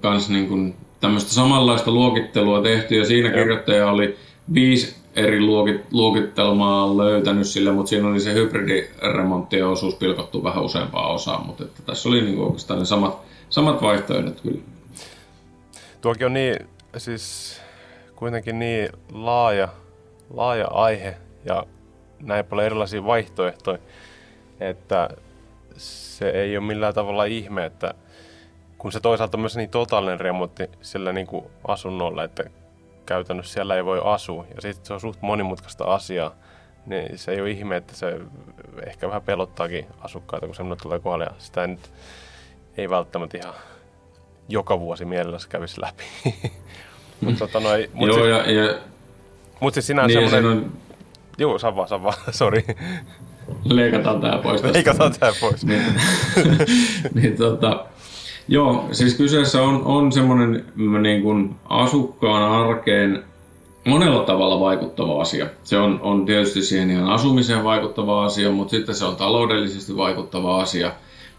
kans niin kuin tämmöistä samanlaista luokittelua tehty ja siinä Joo. kirjoittaja oli viisi eri luokittelmaa löytänyt sille, mutta siinä oli se hybridiremonttien osuus pilkottu vähän useampaa osaa, mutta että tässä oli niin oikeastaan ne samat, samat vaihtoehdot kyllä. Tuokin on niin, siis kuitenkin niin laaja, laaja aihe ja näin paljon erilaisia vaihtoehtoja, että se ei ole millään tavalla ihme, että kun se toisaalta on myös niin totaalinen remontti sillä niin kuin asunnolla, että käytännössä siellä ei voi asua ja sitten se on suht monimutkaista asiaa, niin se ei ole ihme, että se ehkä vähän pelottaakin asukkaita, kun semmoinen tulee kohdalle ja sitä ei nyt ei välttämättä ihan joka vuosi mielellänsä kävisi läpi. mutta tota mut Joo, ja, ja, mut siis sinänsä niin, semmoinen... Joo, saa vaan, sori. Leikataan tää pois tästä. Leikataan tää pois. niin, niin tota, Joo, siis kyseessä on, on semmoinen niin kuin asukkaan arkeen monella tavalla vaikuttava asia. Se on, on tietysti siihen ihan asumiseen vaikuttava asia, mutta sitten se on taloudellisesti vaikuttava asia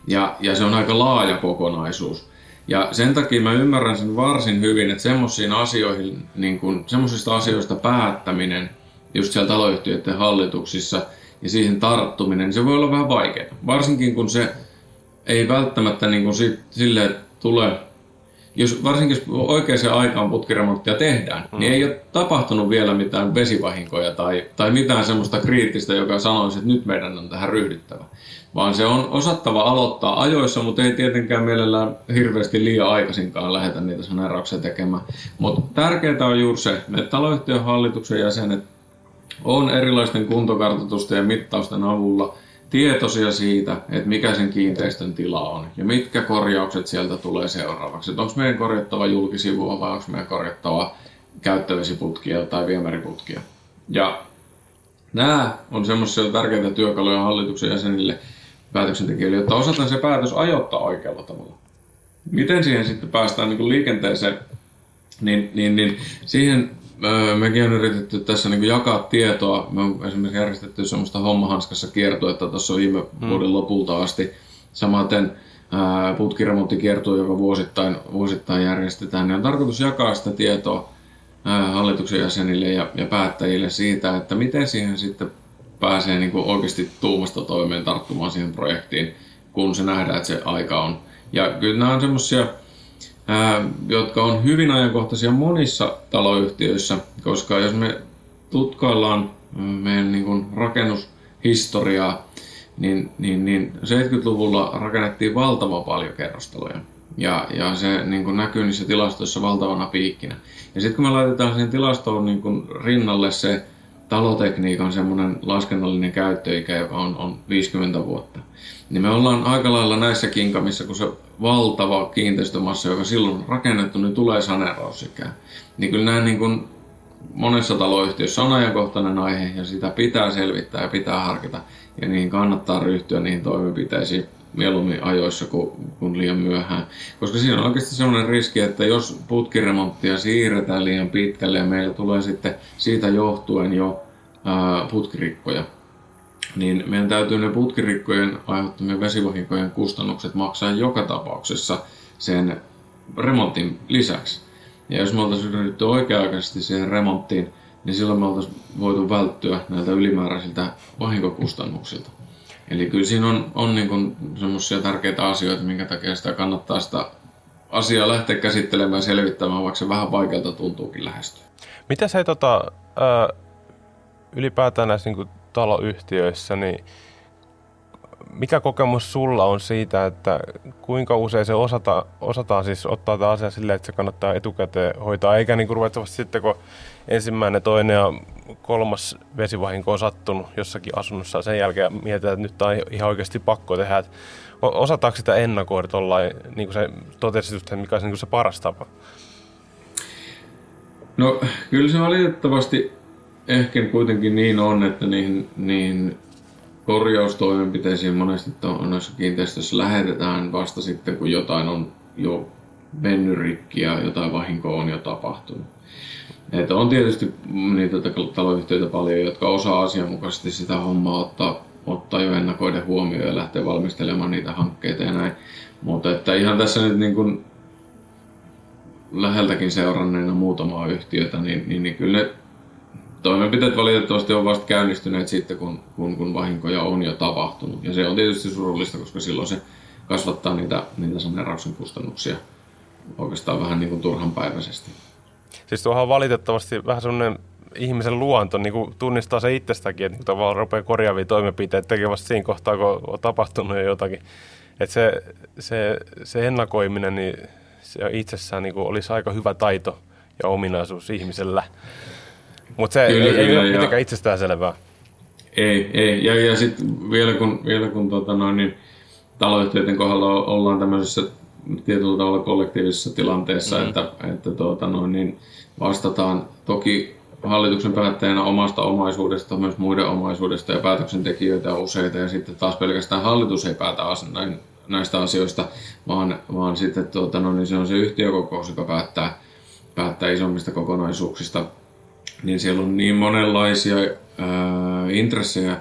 ja, ja se on aika laaja kokonaisuus. Ja sen takia mä ymmärrän sen varsin hyvin, että semmoisiin asioihin, niin kun, semmoisista asioista päättäminen just siellä taloyhtiöiden hallituksissa ja siihen tarttuminen, niin se voi olla vähän vaikeaa. Varsinkin kun se ei välttämättä niin kuin sit, sille tule, jos varsinkin jos oikeaan aikaan putkiremonttia tehdään, mm. niin ei ole tapahtunut vielä mitään vesivahinkoja tai, tai mitään semmoista kriittistä, joka sanoisi, että nyt meidän on tähän ryhdyttävä. Vaan se on osattava aloittaa ajoissa, mutta ei tietenkään mielellään hirveästi liian aikaisinkaan lähetä niitä saneerauksia tekemään. Mutta tärkeää on juuri se, että taloyhtiön hallituksen jäsenet on erilaisten kuntokartoitusten ja mittausten avulla – tietoisia siitä, että mikä sen kiinteistön tila on ja mitkä korjaukset sieltä tulee seuraavaksi. Onko meidän korjattava julkisivua vai onko meidän korjattava käyttövesiputkia tai viemäriputkia. Ja nämä on semmoisia tärkeitä työkaluja hallituksen jäsenille päätöksentekijöille, jotta osataan se päätös ajoittaa oikealla tavalla. Miten siihen sitten päästään niin liikenteeseen, niin, niin, niin siihen mekin on yritetty tässä niin jakaa tietoa. Me on esimerkiksi järjestetty semmoista hommahanskassa kiertuetta tuossa viime hmm. vuoden lopulta asti. Samaten putkiremonttikiertue, joka vuosittain, vuosittain järjestetään, niin on tarkoitus jakaa sitä tietoa hallituksen jäsenille ja, ja päättäjille siitä, että miten siihen sitten pääsee niin kuin oikeasti tuumasta toimeen tarttumaan siihen projektiin, kun se nähdään, että se aika on. Ja kyllä nämä on semmoisia jotka on hyvin ajankohtaisia monissa taloyhtiöissä, koska jos me tutkaillaan meidän niin kuin rakennushistoriaa, niin, niin, niin 70-luvulla rakennettiin valtavan paljon kerrostaloja. Ja, ja se niin kuin näkyy niissä tilastoissa valtavana piikkinä. Ja sitten kun me laitetaan siihen tilastoon niin kuin rinnalle se talotekniikan semmoinen laskennallinen käyttöikä, joka on, on 50 vuotta, niin me ollaan aika lailla näissä kinkamissa, kun se valtava kiinteistömassa, joka silloin on rakennettu, niin tulee saneerausikään. Niin kyllä nämä niin kuin monessa taloyhtiössä on ajankohtainen aihe ja sitä pitää selvittää ja pitää harkita. Ja niihin kannattaa ryhtyä niihin toimenpiteisiin mieluummin ajoissa kuin, kuin liian myöhään. Koska siinä on oikeasti sellainen riski, että jos putkiremonttia siirretään liian pitkälle ja meillä tulee sitten siitä johtuen jo putkirikkoja, niin meidän täytyy ne putkirikkojen aiheuttamien vesivahinkojen kustannukset maksaa joka tapauksessa sen remontin lisäksi. Ja jos me oltaisiin ryhdytty oikea-aikaisesti siihen remonttiin, niin silloin me oltaisiin voitu välttyä näiltä ylimääräisiltä vahinkokustannuksilta. Eli kyllä siinä on, on niin semmoisia tärkeitä asioita, minkä takia sitä kannattaa sitä asiaa lähteä käsittelemään ja selvittämään, vaikka se vähän vaikealta tuntuukin lähestyä. Mitä se tota, ylipäätään näissä niin taloyhtiöissä, niin mikä kokemus sulla on siitä, että kuinka usein se osata, osataan siis ottaa tämä asia silleen, että se kannattaa etukäteen hoitaa, eikä niin ruveta sitten kun ensimmäinen, toinen ja kolmas vesivahinko on sattunut jossakin asunnossa. Sen jälkeen mietitään, että nyt on ihan oikeasti pakko tehdä. Että osataanko sitä ennakoida tuollain, niin kuin se totesit, mikä on niin se paras tapa? No kyllä se valitettavasti ehkä kuitenkin niin on, että niihin, niihin korjaustoimenpiteisiin monesti noissa kiinteistöissä lähetetään vasta sitten, kun jotain on jo mennyt rikki ja jotain vahinkoa on jo tapahtunut. Että on tietysti niitä taloyhtiöitä paljon, jotka osaa asianmukaisesti sitä hommaa ottaa, ottaa jo ennakoiden huomioon ja lähteä valmistelemaan niitä hankkeita ja näin. Mutta että ihan tässä nyt niin kuin läheltäkin seuranneena muutamaa yhtiötä, niin, niin, niin kyllä ne toimenpiteet valitettavasti on vasta käynnistyneet sitten, kun, kun, kun vahinkoja on jo tapahtunut. Ja se on tietysti surullista, koska silloin se kasvattaa niitä, niitä saneerauksen kustannuksia oikeastaan vähän niin kuin turhanpäiväisesti. Siis tuohan on valitettavasti vähän sellainen ihmisen luonto niin kuin tunnistaa se itsestäkin, että tavallaan rupeaa korjaavia toimenpiteitä tekemään siinä kohtaa, kun on tapahtunut jo jotakin. Että se, se, se ennakoiminen, niin se itsessään niin kuin olisi aika hyvä taito ja ominaisuus ihmisellä. Mutta se kyllä, ei, kyllä, ei ole mitenkään itsestään selvää. Ei, ei. Ja, ja sitten vielä kun, vielä kun tota noin, niin taloyhtiöiden kohdalla ollaan tämmöisessä tietyllä tavalla kollektiivisessa tilanteessa, mm. että, että tuota noin, niin vastataan toki hallituksen päättäjänä omasta omaisuudesta, myös muiden omaisuudesta ja päätöksentekijöitä on useita ja sitten taas pelkästään hallitus ei päätä näistä asioista, vaan, vaan sitten tuota, no, niin se on se yhtiökokous, joka päättää, päättää isommista kokonaisuuksista. Niin siellä on niin monenlaisia ää, intressejä,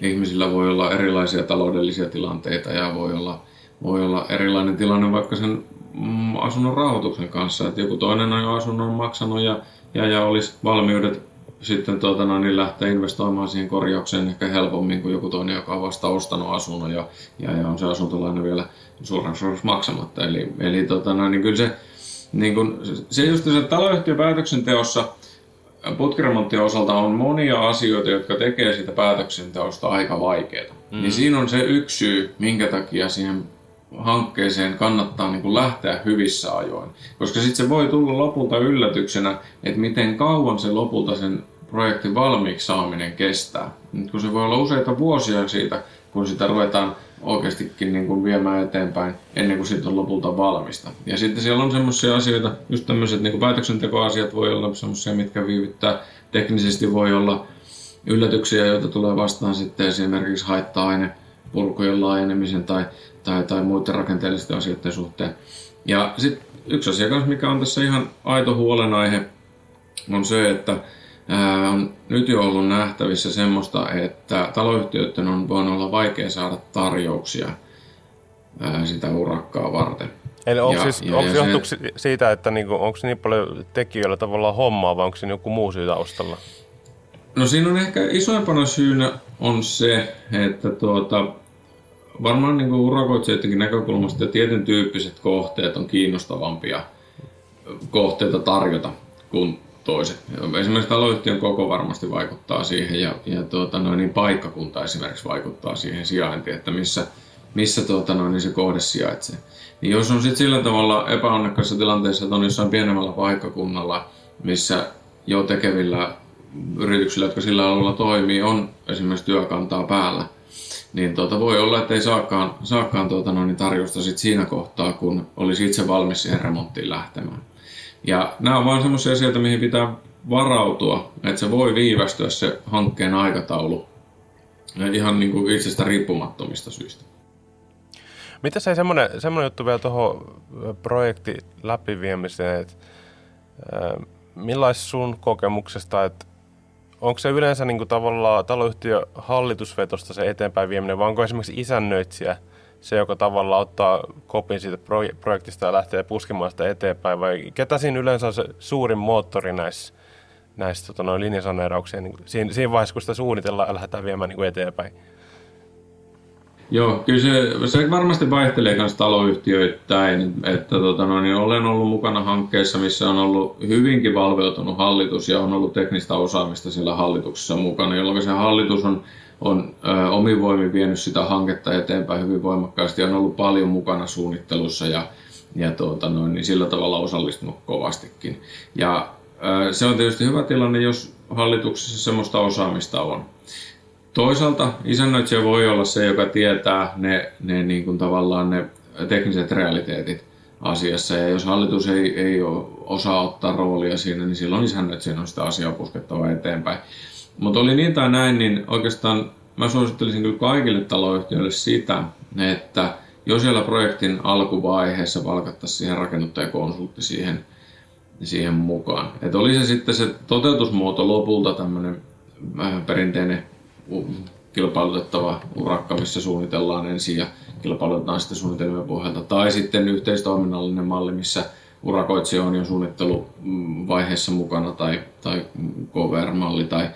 ihmisillä voi olla erilaisia taloudellisia tilanteita ja voi olla voi olla erilainen tilanne vaikka sen mm, asunnon rahoituksen kanssa, että joku toinen on jo asunnon maksanut ja, ja, ja olisi valmiudet sitten tuota, no, niin lähteä investoimaan siihen korjaukseen ehkä helpommin kuin joku toinen, joka on vasta ostanut asunnon ja, ja, ja on se asuntolaina vielä suurensa maksamatta. Eli, eli tuota, no, niin kyllä se, niin kun, se just se taloyhtiön päätöksenteossa putkiremonttien osalta on monia asioita, jotka tekee siitä päätöksenteosta aika vaikeaa. Mm. Niin siinä on se yksi syy, minkä takia siihen hankkeeseen kannattaa niin kuin lähteä hyvissä ajoin. Koska sitten se voi tulla lopulta yllätyksenä, että miten kauan se lopulta sen projektin valmiiksi saaminen kestää. Nyt kun se voi olla useita vuosia siitä, kun sitä ruvetaan oikeastikin niin kuin viemään eteenpäin ennen kuin siitä on lopulta valmista. Ja sitten siellä on semmoisia asioita, just tämmöiset niin kuin päätöksentekoasiat voi olla semmoisia, mitkä viivyttää. Teknisesti voi olla yllätyksiä, joita tulee vastaan sitten esimerkiksi haitta-aine purkujen laajenemisen tai tai, tai muiden rakenteellisten asioiden suhteen. Ja sitten yksi asia kanssa, mikä on tässä ihan aito huolenaihe, on se, että on nyt jo ollut nähtävissä semmoista, että taloyhtiöiden on voinut olla vaikea saada tarjouksia sitä urakkaa varten. Eli onko, ja, siis, ja, onko ja se, siitä, että niinku, onko niin paljon tekijöillä tavallaan hommaa vai onko siinä joku muu syy taustalla? No siinä on ehkä isoimpana syynä on se, että tuota, varmaan niin urakoitsijoidenkin näkökulmasta tietyn tyyppiset kohteet on kiinnostavampia kohteita tarjota kuin toiset. Esimerkiksi taloyhtiön koko varmasti vaikuttaa siihen ja, ja tuota, noin, niin paikkakunta esimerkiksi vaikuttaa siihen sijaintiin, että missä, missä tuota, noin, niin se kohde sijaitsee. Niin jos on sitten sillä tavalla epäonnekkaassa tilanteessa, että on jossain pienemmällä paikkakunnalla, missä jo tekevillä yrityksillä, jotka sillä alueella toimii, on esimerkiksi työkantaa päällä, niin tuota, voi olla, että ei saakaan, saakaan tuota, no, niin tarjosta sit siinä kohtaa, kun olisi itse valmis siihen remonttiin lähtemään. Ja nämä on vain sellaisia asioita, mihin pitää varautua, että se voi viivästyä se hankkeen aikataulu ihan niin kuin itsestä riippumattomista syistä. Mitä se semmoinen, semmoinen juttu vielä tuohon projekti läpiviemiseen, että millaisi sun kokemuksesta, että onko se yleensä niin kuin tavallaan taloyhtiö hallitusvetosta se eteenpäin vieminen, vai onko esimerkiksi isännöitsijä se, joka tavallaan ottaa kopin siitä projektista ja lähtee puskemaan sitä eteenpäin, vai ketä siinä yleensä on se suurin moottori näissä, näissä tota, noin linjasaneerauksia, niin siinä, siinä vaiheessa, kun sitä suunnitellaan ja lähdetään viemään niin kuin eteenpäin? Joo, kyllä se, se varmasti vaihtelee myös taloyhtiöittäin. Että tota, no, niin olen ollut mukana hankkeessa, missä on ollut hyvinkin valveutunut hallitus ja on ollut teknistä osaamista siellä hallituksessa mukana, jolloin se hallitus on, on ö, omin voimin vienyt sitä hanketta eteenpäin hyvin voimakkaasti ja on ollut paljon mukana suunnittelussa ja, ja tuota, no, niin sillä tavalla osallistunut kovastikin. Ja se on tietysti hyvä tilanne, jos hallituksessa semmoista osaamista on. Toisaalta isännöitsijä voi olla se, joka tietää ne, ne niin kuin tavallaan ne tekniset realiteetit asiassa. Ja jos hallitus ei, ei osaa ottaa roolia siinä, niin silloin isännöitsijän on sitä asiaa puskettava eteenpäin. Mutta oli niin tai näin, niin oikeastaan mä suosittelisin kyllä kaikille taloyhtiöille sitä, että jos siellä projektin alkuvaiheessa palkattaisiin siihen rakennuttajakonsultti siihen, siihen mukaan. Että oli se sitten se toteutusmuoto lopulta tämmöinen perinteinen kilpailutettava urakka, missä suunnitellaan ensin ja kilpailutetaan sitten suunnitelmien pohjalta. Tai sitten yhteistoiminnallinen malli, missä urakoitsija on jo suunnitteluvaiheessa mukana tai, tai KVR-malli tai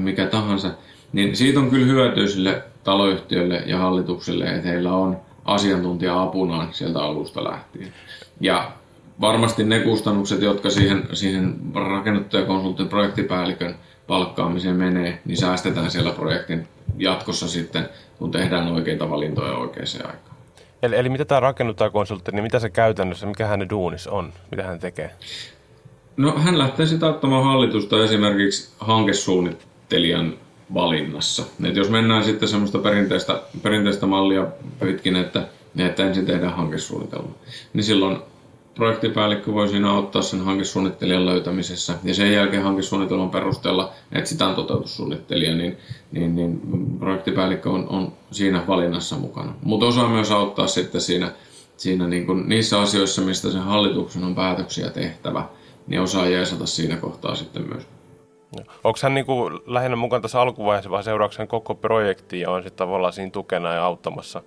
mikä tahansa. Niin siitä on kyllä hyötyä sille taloyhtiölle ja hallitukselle, että heillä on asiantuntija apunaan sieltä alusta lähtien. Ja varmasti ne kustannukset, jotka siihen, siihen rakennuttajakonsultin projektipäällikön palkkaamiseen menee, niin säästetään siellä projektin jatkossa sitten, kun tehdään oikeita valintoja oikeaan aikaan. Eli, eli mitä tämä rakennuttajakonsultti, niin mitä se käytännössä, mikä hänen duunis on, mitä hän tekee? No hän lähtee sitä ottamaan hallitusta esimerkiksi hankesuunnittelijan valinnassa. Et jos mennään sitten semmoista perinteistä, perinteistä mallia pitkin, että, että ensin tehdään hankesuunnitelma, niin silloin projektipäällikkö voi siinä auttaa sen hankesuunnittelijan löytämisessä ja sen jälkeen hankesuunnitelman perusteella etsitään toteutussuunnittelija, niin, niin, niin projektipäällikkö on, on siinä valinnassa mukana. Mutta osaa myös auttaa sitten siinä, siinä niin kuin niissä asioissa, mistä sen hallituksen on päätöksiä tehtävä, niin osaa jeesata siinä kohtaa sitten myös. Onko hän niin kuin lähinnä mukaan tässä alkuvaiheessa vai seuraavaksi koko projekti ja on sitten tavallaan siinä tukena ja auttamassa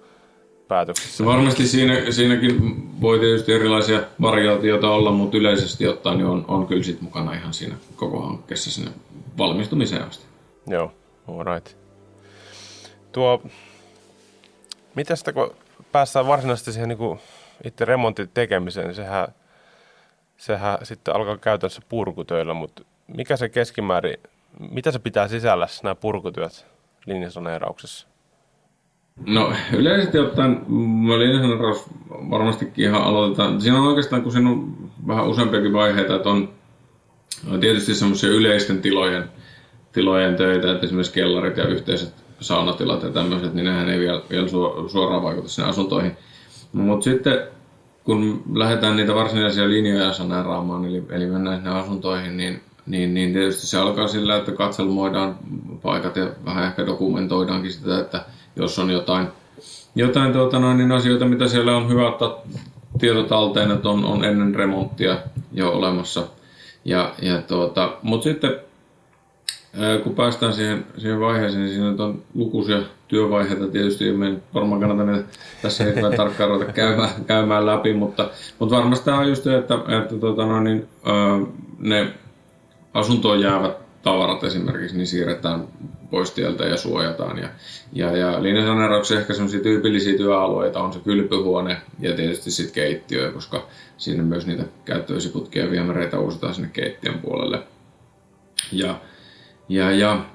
päätöksissä? Varmasti siinä, siinäkin voi tietysti erilaisia variaatioita olla, mutta yleisesti ottaen niin on, on kyllä sit mukana ihan siinä koko hankkeessa sinne valmistumiseen asti. Joo, all right. Tuo, mitä sitä kun päästään varsinaisesti siihen niin kuin itse remontin tekemiseen, niin sehän, sehän sitten alkaa käytännössä purkutöillä, mutta mikä se keskimäärin, mitä se pitää sisällä nämä purkutyöt linjasaneerauksessa? No yleisesti ottaen linjasaneeraus varmastikin ihan aloitetaan. Siinä on oikeastaan, kun siinä on vähän useampiakin vaiheita, että on, on tietysti semmoisia yleisten tilojen, tilojen töitä, että esimerkiksi kellarit ja yhteiset saunatilat ja tämmöiset, niin nehän ei vielä, vielä suoraan vaikuta sinne asuntoihin. Mutta sitten kun lähdetään niitä varsinaisia linjoja saneeraamaan, eli, eli mennään sinne asuntoihin, niin niin, niin tietysti se alkaa sillä, että katselmoidaan paikat ja vähän ehkä dokumentoidaankin sitä, että jos on jotain, jotain tuota noin, niin asioita, mitä siellä on hyvä ottaa tietotalteen, että on, on ennen remonttia jo olemassa. Ja, ja tuota, Mutta sitten kun päästään siihen, siihen vaiheeseen, niin siinä on lukuisia työvaiheita tietysti, me varmaan kannata ne tässä hirveän tarkkaan ruveta käymään, käymään läpi, mutta, mutta varmasti tämä on just se, että, että tuota, no, niin, ne asuntoon jäävät tavarat esimerkiksi niin siirretään pois tieltä ja suojataan. Ja, ja, ja linjasaneerauksen ehkä sellaisia tyypillisiä työalueita on se kylpyhuone ja tietysti sitten keittiö, koska siinä myös niitä käyttövesiputkia ja viemäreitä uusitaan sinne keittiön puolelle. Ja, ja, ja,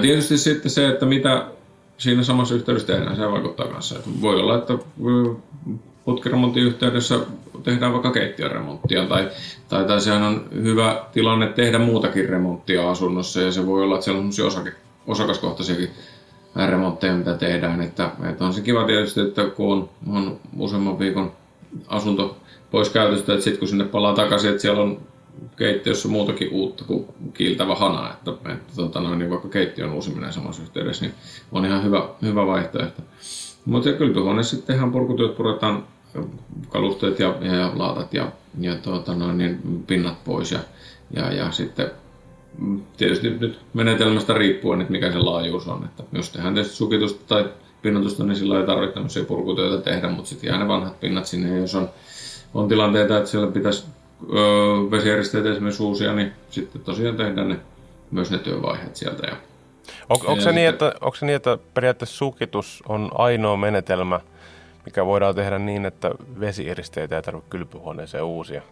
tietysti sitten se, että mitä siinä samassa yhteydessä tehdään, se vaikuttaa kanssa. Voi olla, että putkiremontin yhteydessä tehdään vaikka keittiöremonttia tai, tai, tai sehän on hyvä tilanne tehdä muutakin remonttia asunnossa ja se voi olla, että siellä on osake, osakaskohtaisiakin remontteja, mitä tehdään. Että, että on se kiva tietysti, että kun on, on useamman viikon asunto pois käytöstä, että sitten kun sinne palaa takaisin, että siellä on keittiössä muutakin uutta kuin kiiltävä hana, että, että tota noin, niin vaikka keittiön uusiminen samassa yhteydessä, niin on ihan hyvä, hyvä vaihtoehto. Mutta kylpyhuoneessa sitten ihan purkutyöt puretaan kalusteet ja, ja, ja laatat ja, ja tuota noin, niin pinnat pois ja, ja, ja sitten tietysti nyt menetelmästä riippuen, että mikä se laajuus on. Että jos tehdään tietysti sukitusta tai pinnatusta, niin silloin ei tarvitse tämmöisiä purkutöitä tehdä, mutta sitten jää ne vanhat pinnat sinne. Ja jos on, on tilanteita, että siellä pitäisi öö, vesijärjesteitä esimerkiksi uusia, niin sitten tosiaan tehdään ne, myös ne työvaiheet sieltä. Ja, on, onko, se niin, että, onko se niin, että periaatteessa sukitus on ainoa menetelmä, mikä voidaan tehdä niin, että vesieristeitä ei tarvitse kylpyhuoneeseen uusia,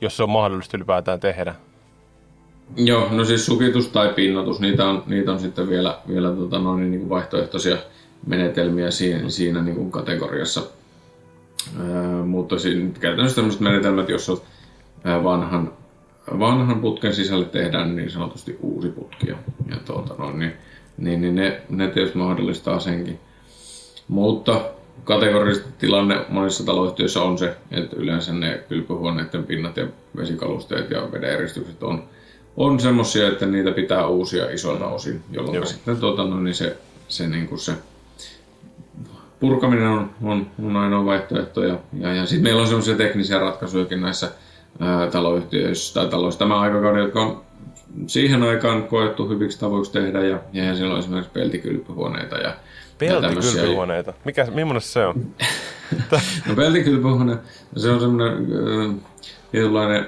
jos se on mahdollista ylipäätään tehdä? Joo, no siis sukitus tai pinnotus, niitä on, niitä on sitten vielä, vielä tota noin, niin kuin vaihtoehtoisia menetelmiä siinä, siinä niin kuin kategoriassa. Öö, mutta siinä, käytännössä tämmöiset menetelmät, jos on vanhan vanhan putken sisälle tehdään niin sanotusti uusi putki. Ja, tuota, no, niin, niin, niin ne, ne tietysti mahdollistaa senkin. Mutta kategorisesti tilanne monissa taloyhtiöissä on se, että yleensä ne kylpyhuoneiden pinnat ja vesikalusteet ja vedeneristykset on, on semmoisia, että niitä pitää uusia isoilta osin, jolloin Joo. sitten tuota, no, niin se, se, niin kuin se purkaminen on, on, on ainoa vaihtoehto. Ja, ja, ja sitten meillä on semmoisia teknisiä ratkaisujakin näissä ää, taloyhtiöissä tai taloissa tämä aikakauden, jotka on siihen aikaan koettu hyviksi tavoiksi tehdä. Ja, ja, ja siellä on esimerkiksi peltikylpyhuoneita ja Peltikylpyhuoneita? Mikä, millainen se on? no peltikylpyhuone, se on semmoinen äh, tietynlainen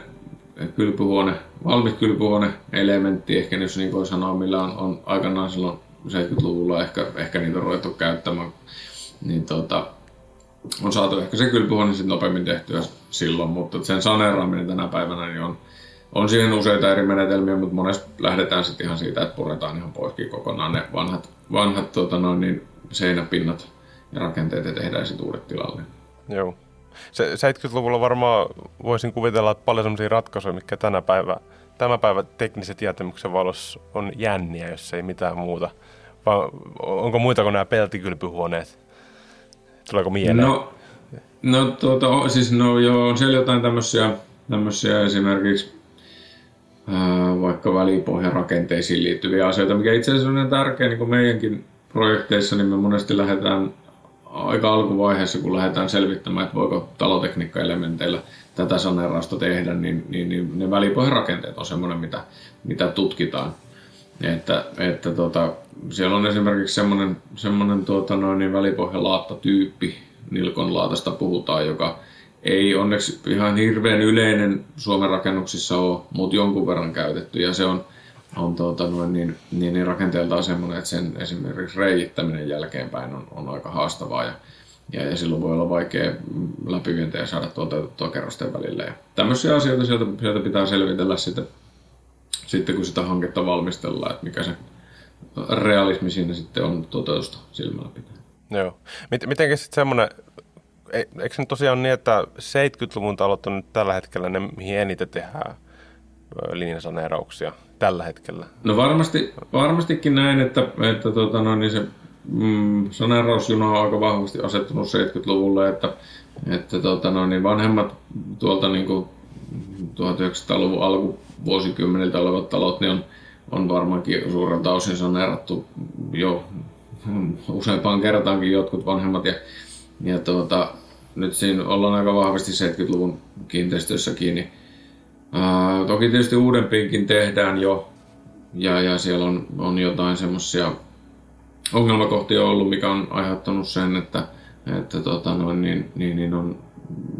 kylpyhuone, valmis kylpyhuone elementti, ehkä jos niin voi sanoa, millä on, on aikanaan silloin 70-luvulla ehkä, ehkä niitä on ruvettu käyttämään, niin tota, on saatu ehkä se kylpyhuone sitten nopeammin tehtyä silloin, mutta sen saneeraaminen tänä päivänä niin on, on siihen useita eri menetelmiä, mutta monesti lähdetään sitten ihan siitä, että puretaan ihan poiskin kokonaan ne vanhat, vanhat tota noin, niin seinäpinnat ja rakenteet ja tehdään sitten uudet tilalle. Joo. Se, 70-luvulla varmaan voisin kuvitella, että paljon sellaisia ratkaisuja, mikä tänä päivä, tämä päivä teknisen tietämyksen valossa on jänniä, jos ei mitään muuta. Vai onko muita kuin nämä peltikylpyhuoneet? Tuleeko mieleen? No, no, tuota, siis no joo, on siellä jotain tämmöisiä, tämmöisiä esimerkiksi ää, vaikka välipohjarakenteisiin liittyviä asioita, mikä itse asiassa on tärkeä niin kuin meidänkin projekteissa niin me monesti lähdetään aika alkuvaiheessa, kun lähdetään selvittämään, että voiko talotekniikka-elementeillä tätä saneerausta tehdä, niin, niin, niin ne välipohjarakenteet on semmoinen, mitä, mitä tutkitaan. Että, että tota, siellä on esimerkiksi semmoinen, semmoinen tuota niin välipohjalaatta-tyyppi, Nilkon laatasta puhutaan, joka ei onneksi ihan hirveän yleinen Suomen rakennuksissa ole, mutta jonkun verran käytetty. Ja se on, on tuota, noin, niin, niin, niin rakenteeltaan semmoinen, että sen esimerkiksi reijittäminen jälkeenpäin on, on aika haastavaa ja, ja, ja silloin voi olla vaikea läpivientejä saada toteutettua kerrosten välillä. Ja tämmöisiä asioita sieltä, sieltä pitää selvitellä sitten, sitten, kun sitä hanketta valmistellaan, että mikä se realismi siinä sitten on toteutusta silmällä pitää. Joo. Miten sitten semmoinen, e, eikö se tosiaan niin, että 70-luvun talot on nyt tällä hetkellä ne, mihin eniten tehdään linjasaneerauksia tällä hetkellä? No varmasti, varmastikin näin, että, että tota noin, niin se mm, saneerausjuna on aika vahvasti asettunut 70-luvulle, että, että tota noin, niin vanhemmat tuolta niin kuin 1900-luvun alkuvuosikymmeniltä olevat talot niin on, on varmaankin suurelta osin saneerattu jo useampaan kertaankin jotkut vanhemmat ja, ja tuota, nyt siinä ollaan aika vahvasti 70-luvun kiinteistöissä kiinni. Toki tietysti uudempiinkin tehdään jo, ja, ja siellä on, on jotain semmoisia ongelmakohtia ollut, mikä on aiheuttanut sen, että, että tota noin, niin, niin, niin on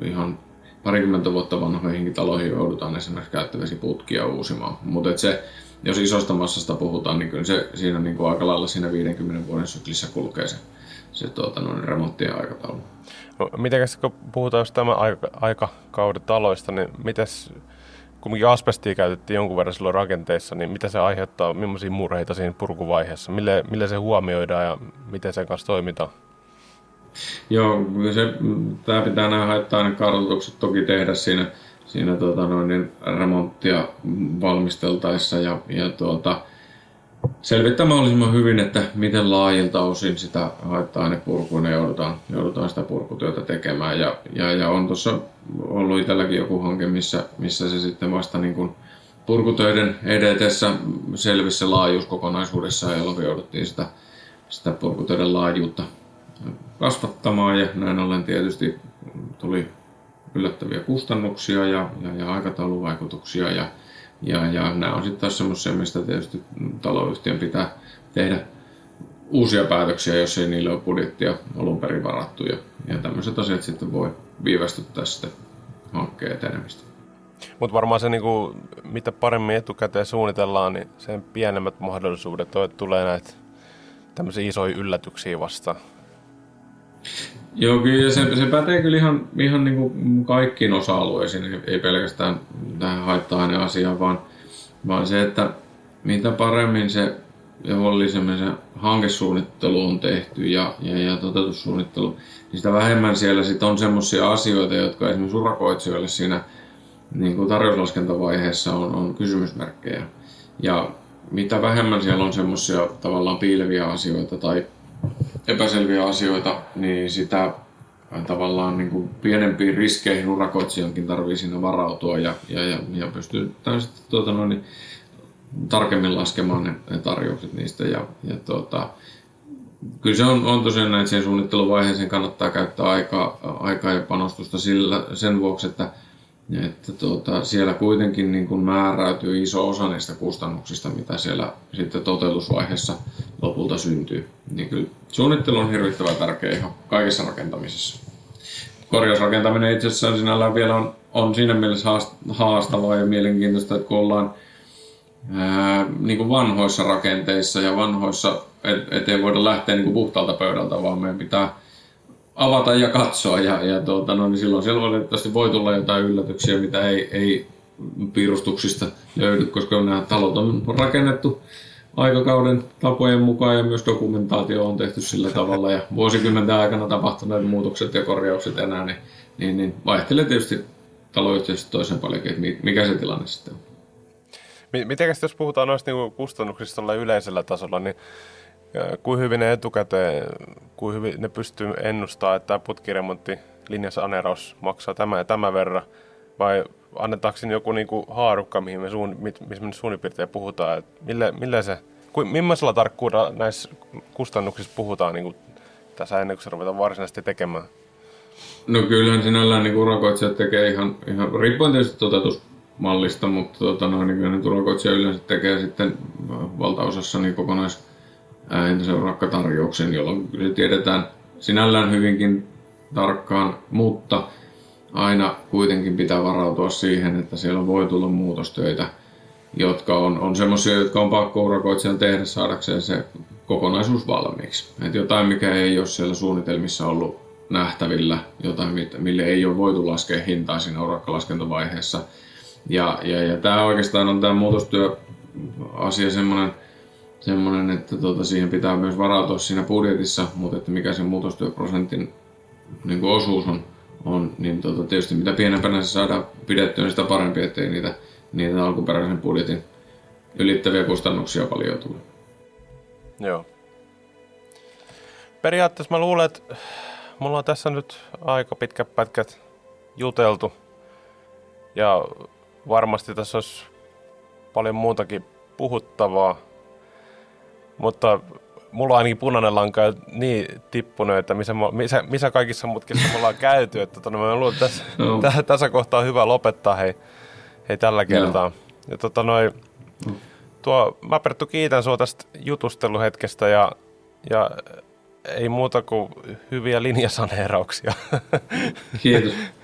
ihan parikymmentä vuotta vanhoihinkin taloihin joudutaan esimerkiksi käyttövesiputkia uusimaan. Mutta se, jos isosta massasta puhutaan, niin kyllä se siinä niin kuin aika lailla siinä 50 vuoden syklissä kulkee se, se tuota, noin remonttien aikataulu. No, mitenkäs kun puhutaan tämän aika, aikakauden taloista, niin mitäs kumminkin asbestia käytettiin jonkun verran silloin rakenteissa, niin mitä se aiheuttaa, millaisia murheita siinä purkuvaiheessa, mille, millä se huomioidaan ja miten sen kanssa toimitaan? Joo, se, tämä pitää nämä haittaa kartoitukset toki tehdä siinä, siinä tuota, noin, niin remonttia valmisteltaessa ja, ja tuota, selvittää mahdollisimman hyvin, että miten laajilta osin sitä haitta-ainepurkua ne joudutaan, joudutaan sitä purkutyötä tekemään. Ja, ja, ja on tuossa ollut itselläkin joku hanke, missä, missä se sitten vasta niin kuin purkutöiden edetessä selvissä laajuuskokonaisuudessa, jolloin jouduttiin sitä, sitä purkutöiden laajuutta kasvattamaan ja näin ollen tietysti tuli yllättäviä kustannuksia ja, ja, ja aikatauluvaikutuksia ja, ja, ja nämä on sitten taas semmoisia, mistä tietysti taloyhtiön pitää tehdä uusia päätöksiä, jos ei niille ole budjettia alun perin varattu. Ja, ja tämmöiset asiat sitten voi viivästyttää sitten hankkeen etenemistä. Mutta varmaan se, niinku, mitä paremmin etukäteen suunnitellaan, niin sen pienemmät mahdollisuudet on, että tulee näitä tämmöisiä isoja yllätyksiä vastaan. Joo, kyllä se, se pätee kyllä ihan, ihan niin kuin kaikkiin osa-alueisiin, ei pelkästään tähän haitta-aineasiaan, vaan, vaan se, että mitä paremmin se ja huolellisemmin se hankesuunnittelu on tehty ja, ja, ja toteutussuunnittelu, niin sitä vähemmän siellä sit on semmoisia asioita, jotka esimerkiksi urakoitsijoille siinä niin kuin tarjouslaskentavaiheessa on, on kysymysmerkkejä. Ja mitä vähemmän siellä on semmoisia tavallaan piileviä asioita tai epäselviä asioita, niin sitä tavallaan niin kuin pienempiin riskeihin urakoitsijankin tarvii siinä varautua ja, ja, ja, ja pystyy sitten tuota, noin, niin, tarkemmin laskemaan ne, ne tarjoukset niistä. Ja, ja tuota, kyllä se on, on tosiaan näin, että siihen suunnitteluvaiheeseen kannattaa käyttää aikaa, aikaa ja panostusta sillä, sen vuoksi, että että tuota, siellä kuitenkin niin kuin määräytyy iso osa niistä kustannuksista, mitä siellä sitten toteutusvaiheessa lopulta syntyy. Niin kyllä suunnittelu on hirvittävän tärkeä ihan kaikessa rakentamisessa. Korjausrakentaminen itse asiassa sinällään vielä on, on siinä mielessä haastavaa ja mielenkiintoista, että kun ollaan ää, niin kuin vanhoissa rakenteissa ja vanhoissa, et, et ei voida lähteä niin kuin puhtaalta pöydältä, vaan meidän pitää avata ja katsoa. Ja, ja tuota, no, niin silloin siellä valitettavasti voi tulla jotain yllätyksiä, mitä ei, ei piirustuksista löydy, koska nämä talot on rakennettu aikakauden tapojen mukaan ja myös dokumentaatio on tehty sillä tavalla ja vuosikymmenten aikana tapahtuneet muutokset ja korjaukset enää, niin, niin, niin vaihtelee tietysti taloyhtiöstä toiseen paljon, että mikä se tilanne sitten on. Miten jos puhutaan noista niin kustannuksista yleisellä tasolla, niin kuin hyvin ne etukäteen, kuin hyvin ne pystyy ennustamaan, että tämä putkiremontti, linjasaneeraus maksaa tämä ja tämä verran, vai annetaanko sinne joku niinku haarukka, mihin me, suun, missä me suunnin puhutaan, että millä, millä se, kuin, millaisella tarkkuudella näissä kustannuksissa puhutaan niin tässä ennen kuin se ruvetaan varsinaisesti tekemään? No kyllähän sinällään niin urakoitsijat tekee ihan, ihan riippuen tietysti toteutusmallista, mutta tota, no, niin urakoitsija yleensä tekee sitten valtaosassa niin kokonais entäisen urakkatarjouksen, jolloin kyllä tiedetään sinällään hyvinkin tarkkaan, mutta aina kuitenkin pitää varautua siihen, että siellä voi tulla muutostöitä, jotka on, on semmoisia, jotka on pakko urakoitsijan tehdä saadakseen se kokonaisuus valmiiksi. Et jotain, mikä ei ole siellä suunnitelmissa ollut nähtävillä, jotain, mille ei ole voitu laskea hintaa siinä urakkalaskentovaiheessa. Ja, ja, ja tämä oikeastaan on tämä muutostyö asia semmoinen, semmoinen, että tota, siihen pitää myös varautua siinä budjetissa, mutta että mikä se muutostyöprosentin niin kuin osuus on, on niin tota, tietysti mitä pienempänä se saadaan pidettyä, niin sitä parempi, ettei niitä, niitä alkuperäisen budjetin ylittäviä kustannuksia paljon tule. Joo. Periaatteessa mä luulen, että mulla on tässä nyt aika pitkät pätkät juteltu. Ja varmasti tässä olisi paljon muutakin puhuttavaa. Mutta mulla on ainakin punainen lanka niin tippunut, että missä, missä, missä kaikissa mutkissa me ollaan käyty. Että tota, no, mä luulen, että tässä, no. tässä, tässä kohtaa on hyvä lopettaa hei, hei tällä kertaa. No. Ja tota noin, tuo, mä Perttu kiitän sua tästä jutusteluhetkestä ja, ja ei muuta kuin hyviä linjasaneerauksia. Kiitos.